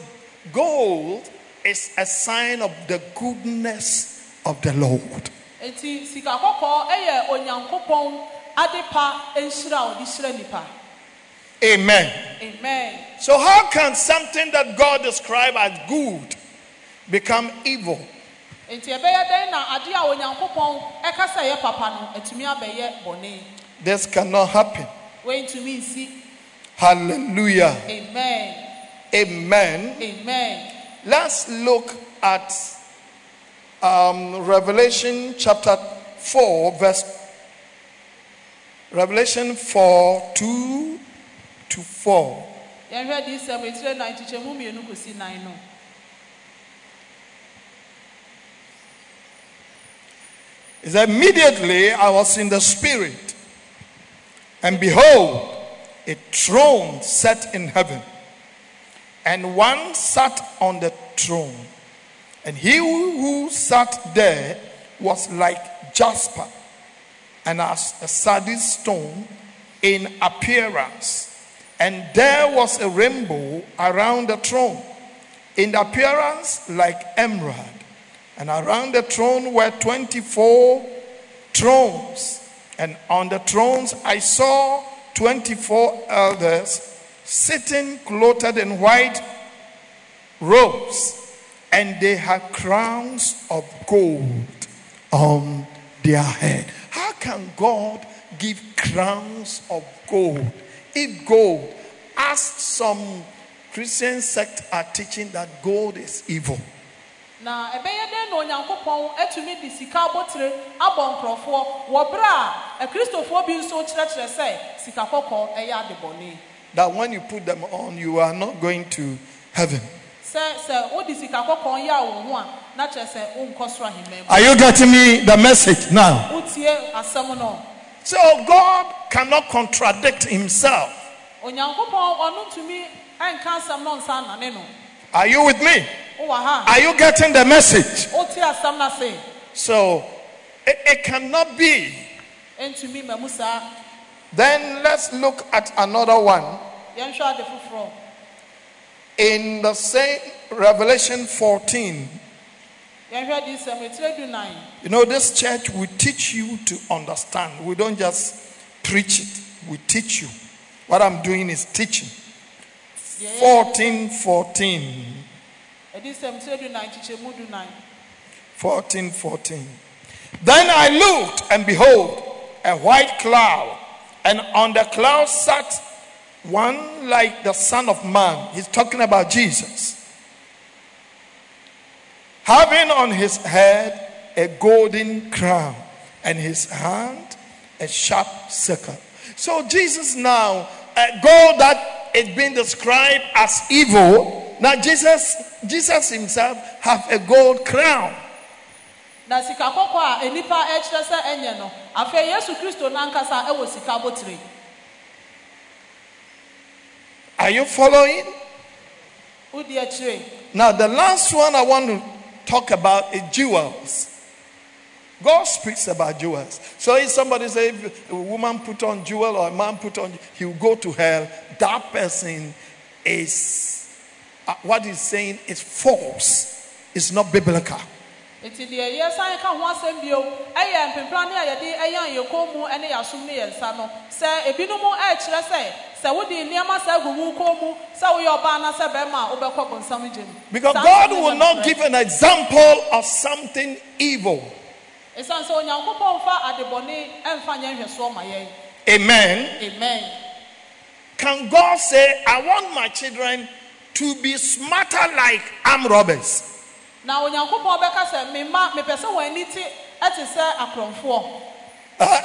Speaker 3: gold is a sign of the goodness of the Lord.
Speaker 4: enti sika kɔkɔɔ ɛyɛ onyankopɔn ade pa nhyira a ɔde hyira nipa
Speaker 3: Amen.
Speaker 4: amen
Speaker 3: So, how can something that God described as good become evil?
Speaker 4: Enti ɛbɛyɛ dɛn na ade a onyankopɔn ɛka sɛ ɛyɛ papa no atumi abɛyɛ bɔne
Speaker 3: This cannot happen.
Speaker 4: wɔntumi nsi
Speaker 3: Hallelujah.
Speaker 4: amen
Speaker 3: Amen.
Speaker 4: amen
Speaker 3: Let's look at um, Revelation chapter 4, verse Revelation 4 2 to 4.
Speaker 4: yɛnhwɛ de sɛm etire nan nkyekyɛmu mmienu kɔsi nan no
Speaker 3: It said, Immediately I was in the Spirit, and behold, a throne set in heaven, and one sat on the throne. And he who sat there was like jasper and as a sardius stone in appearance. And there was a rainbow around the throne, in appearance like emerald. And around the throne were 24 thrones. And on the thrones I saw 24 elders sitting clothed in white robes, and they had crowns of gold on their head. How can God give crowns of gold? If gold, as some Christian sects are teaching that gold is evil.
Speaker 4: Na ɛbɛyɛ dɛn na onyankopɔn atumi de sika abotire abɔ nkurɔfoɔ wɔ berɛ a akristofoɔ bi nso kyerɛkyerɛ sɛ sika kɔkɔɔ ɛyɛ ade bɔne
Speaker 3: That when you put them on, you are not going to heaven.
Speaker 4: sɛ sɛ sika kɔkɔɔ yɛ a ho a na kyerɛ sɛ wonkɔ soro ahemman mu
Speaker 3: Are you getting me the message now?
Speaker 4: wotie asɛm no
Speaker 3: So God cannot contradict himself.
Speaker 4: onyankopɔn ɔno ntumi ɛnka asɛm no nsa nane no
Speaker 3: Are you with me?
Speaker 4: ha
Speaker 3: Are you getting the message?
Speaker 4: no
Speaker 3: So it, it cannot be.
Speaker 4: ɛntumi ma mu
Speaker 3: Then let's look at another one
Speaker 4: yɛnhwɛ ade foforɔ
Speaker 3: in the same Revelation 14.
Speaker 4: yɛnhwɛ de sɛm etire du nan
Speaker 3: You know, this church will teach you to understand. We don't just preach it, we teach you. What I'm doing is teaching. 14 14.
Speaker 4: ɛde sɛm tire du nan kyekyɛmu du nan
Speaker 3: 14 14. Then I looked, and behold, a white cloud, and on the cloud sat one like the Son of Man. He's talking about Jesus. Having on his head a golden crown, and his hand a sharp sickle. So, Jesus now, a gold that is being described as evil. Now, Jesus, Jesus himself have a gold crown.
Speaker 4: na sika kɔkɔɔ a enipa ɛkyerɛ sɛ ɛnyɛ no afei yesu kristo nankasa ɛwɔ sika botire
Speaker 3: Are you following?
Speaker 4: akyire
Speaker 3: Now, the last one I want to talk about is jewels. God speaks about jewels. So if somebody say if a woman put on jewel or a man put on, he will go to hell. That person is uh, what he's saying is false. It's not biblical.
Speaker 4: nti deɛ yɛsan ka ho asɛm bio ɛyɛ mpempra ne a yɛde ɛyɛ yɛn kɔn mu ne yɛasom ne yɛn nsa no sɛ ebinom ɛrekyerɛ sɛ sɛ wode nneɛma sɛ agu wo kɔn mu sɛ woyɛ ɔbaa na sɛ bɛrima a wobɛkɔ bonsam gye mu
Speaker 3: Because God will not give an example of something evil.
Speaker 4: Ɛsiane sɛ onyankopɔn mfa adebɔne ɛmfa nyɛ nhwɛsoɔ ma yɛn
Speaker 3: Amen.
Speaker 4: amen
Speaker 3: Can God say, I want my children to be smarter like arm robbers?
Speaker 4: na onyankopɔn bɛka sɛ me mma mepɛ sɛ wɔn ani te ɛte sɛ akorɔmfoɔ
Speaker 3: Uh,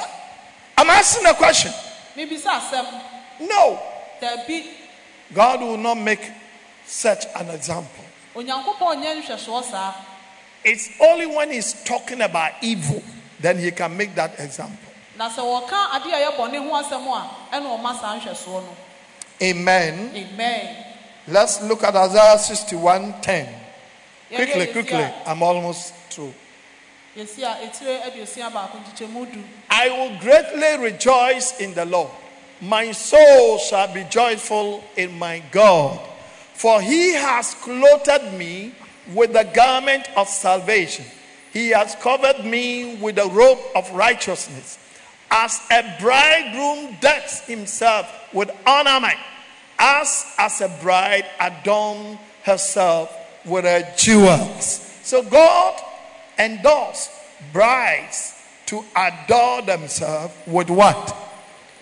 Speaker 3: I'm asking a question.
Speaker 4: mebisa asɛm
Speaker 3: No. God will not make such an example.
Speaker 4: onyankopɔn nyɛ nhwɛsoɔ saa
Speaker 3: It's only when He's talking about evil then He can make that example.
Speaker 4: na sɛ wɔka adeɛ a ɛyɛ bɔne ho asɛm a ɛna ɔma saa nhwɛsoɔ no
Speaker 3: Amen.
Speaker 4: amen
Speaker 3: Let's look at Isaiah 61 10. Quickly, quickly. I'm almost through.
Speaker 4: Yesaia etire aduosia baako nkyekyɛmu du
Speaker 3: I will greatly rejoice in the Lord. My soul shall be joyful in my God. For he has clothed me with the garment of salvation. He has covered me with the robe of righteousness. As a bridegroom decks himself with ornament, as as a bride adorns herself with her jewels. So God endorsed brides to adorn themselves with what?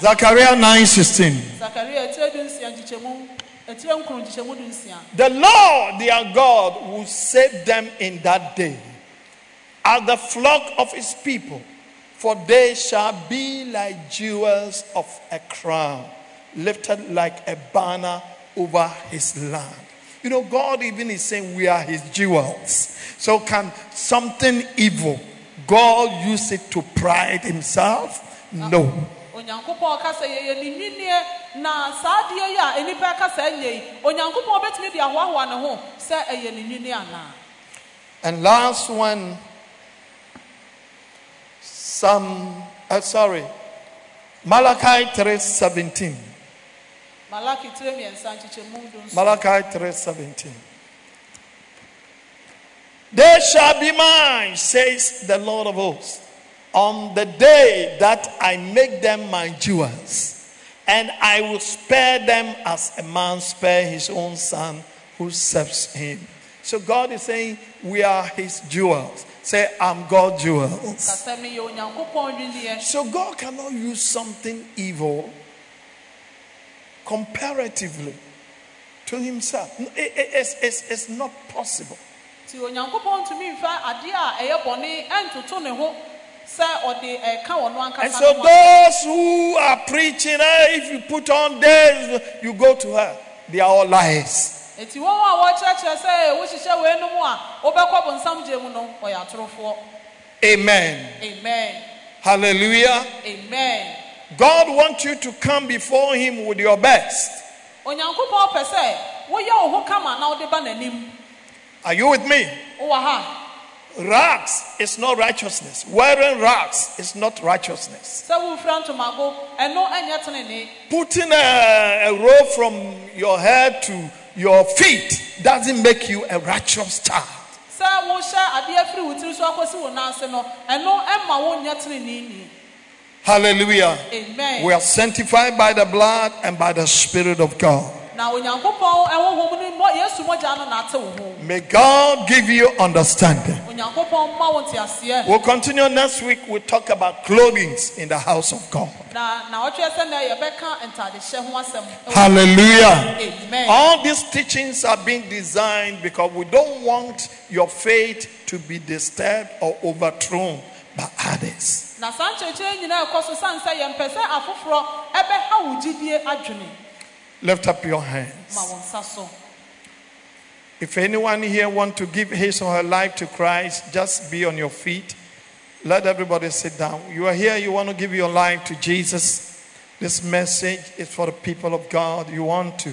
Speaker 3: Zechariah nine sixteen.
Speaker 4: zakaria etire du nsia nkyekyɛmu etire nkron nkyekyɛmu du nsia
Speaker 3: The Lord their God will save them in that day, as the flock of his people, for they shall be like jewels of a crown, lifted like a banner over his land. You know, God even is saying we are his jewels. So, can something evil, God use it to pride himself? No.
Speaker 4: onyankopɔn kasa yɛyɛ ne nwinie na saa adeɛ yi a nnipa kasa nyɛ yi onyankopɔn bɛtumi de ahoahoa ne ho sɛ ɛyɛ ne anaa
Speaker 3: And last one, some, uh, sorry, Malachi 3.17.
Speaker 4: malaki tire mmiɛnsa nkyekyɛmu du nso
Speaker 3: Malachi 3.17. They shall be mine, says the Lord of hosts, on the day that I make them my jewels, and I will spare them as a man spare his own son who serves him. So God is saying, We are his jewels. Say, I'm God's jewels.
Speaker 4: kasɛm yi yɛ onyankopɔn nwinieɛ
Speaker 3: So God cannot use something evil comparatively to himself. It- it- it's, it's, it's not possible.
Speaker 4: Nti onyankopɔn ntumi mfa adeɛ a ɛyɛ bɔne ɛntoto ne ho sɛ ɔde ɛka wɔ no
Speaker 3: And so those who are preaching, eh, if you put on this, you go to her. They are all lies.
Speaker 4: nti wɔn a wɔkyerɛkyerɛ sɛ wohyehyɛ wei no mu a wobɛkɔ bonsam gye mu no ɔyɛ atorofoɔ
Speaker 3: Amen.
Speaker 4: amen
Speaker 3: Hallelujah.
Speaker 4: amen
Speaker 3: God wants you to come before him with your best.
Speaker 4: onyankopɔn pɛ sɛ woyɛ wo ho kama na wode ba n'anim
Speaker 3: Are you with me?
Speaker 4: ha
Speaker 3: Rags is not righteousness. Wearing rags is not righteousness.
Speaker 4: sɛ wofira ntomago ɛno ɛnyɛ tenene
Speaker 3: Putting a, a robe from your head to your feet doesn't make you a righteous child. Hallelujah.
Speaker 4: amen
Speaker 3: We are sanctified by the blood and by the Spirit of God.
Speaker 4: Na onyankopɔn ɛhohom no mmɔ yesu mogya no naate wo ho
Speaker 3: May God give you understanding.
Speaker 4: onyankopɔn ma wo nteaseɛ
Speaker 3: We'll continue next week. We'll talk about clothing in the house of God.
Speaker 4: na na ɔtwerɛ sɛ nɛ yɛbɛka ntadehyɛ ho asɛm ɛwɔ-
Speaker 3: Hallelujah.
Speaker 4: amen
Speaker 3: All these teachings are being designed because we don't want your faith to be disturbed or overthrown by others. Lift up your hands.
Speaker 4: ma wo nsa so
Speaker 3: If anyone here want to give his or her life to Christ, just be on your feet. Let everybody sit down. You are here, you want to give your life to Jesus. This message is for the people of God. You want to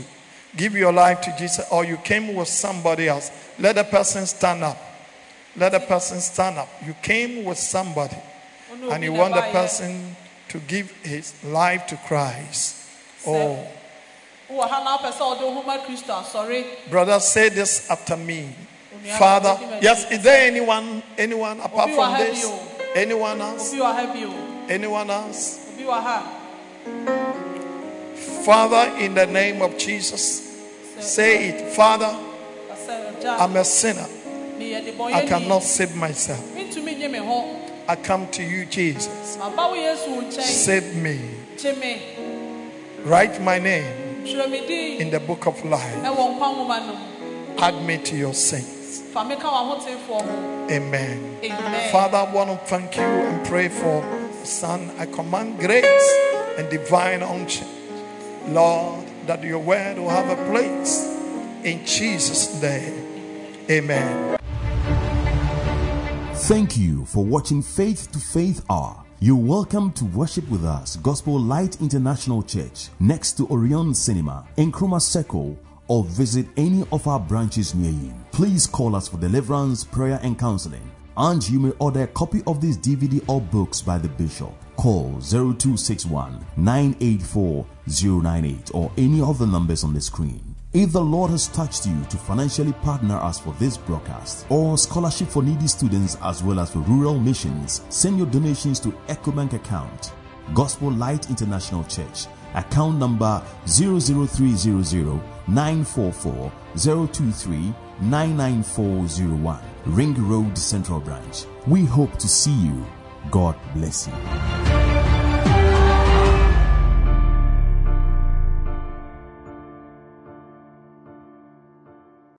Speaker 3: give your life to Jesus, or you came with somebody else. Let the person stand up. Let the person stand up. You came with somebody, and you want the person to give his life to Christ. Oh, brother, say this after me. Father, yes, is there anyone, anyone apart from this? Anyone else?
Speaker 4: obi wɔ ha bio
Speaker 3: Anyone else?
Speaker 4: obi wɔ ha
Speaker 3: Father, in the name of Jesus, say it. Father, I'm a sinner. I cannot save myself.
Speaker 4: mentumi nye me ho
Speaker 3: I come to you, Jesus.
Speaker 4: maba wo yesu wo nkyɛn
Speaker 3: Save me. Write my name
Speaker 4: twerɛ me din
Speaker 3: in the book of life.
Speaker 4: ɛwɔ nkwa nwoma no mu
Speaker 3: Add me to your saints.
Speaker 4: fa me ka w'ahotefoɔ ho
Speaker 3: Amen.
Speaker 4: amen
Speaker 3: Father, I want to thank you and pray for Son. I command grace and divine unction. Lord, that your word will have a place in Jesus' name. Amen.
Speaker 6: Thank you for watching Faith to Faith Hour. You're welcome to worship with us, Gospel Light International Church, next to Orion Cinema, in Nkrumah Circle, or visit any of our branches near you. Please call us for deliverance, prayer, and counseling. And you may order a copy of this DVD or books by the bishop. Call 0261 984 098 or any of the numbers on the screen. If the Lord has touched you to financially partner us for this broadcast or scholarship for needy students as well as for rural missions, send your donations to EcoBank account, Gospel Light International Church, account number 00300 944 023 99401, Ring Road Central Branch. We hope to see you. God bless you.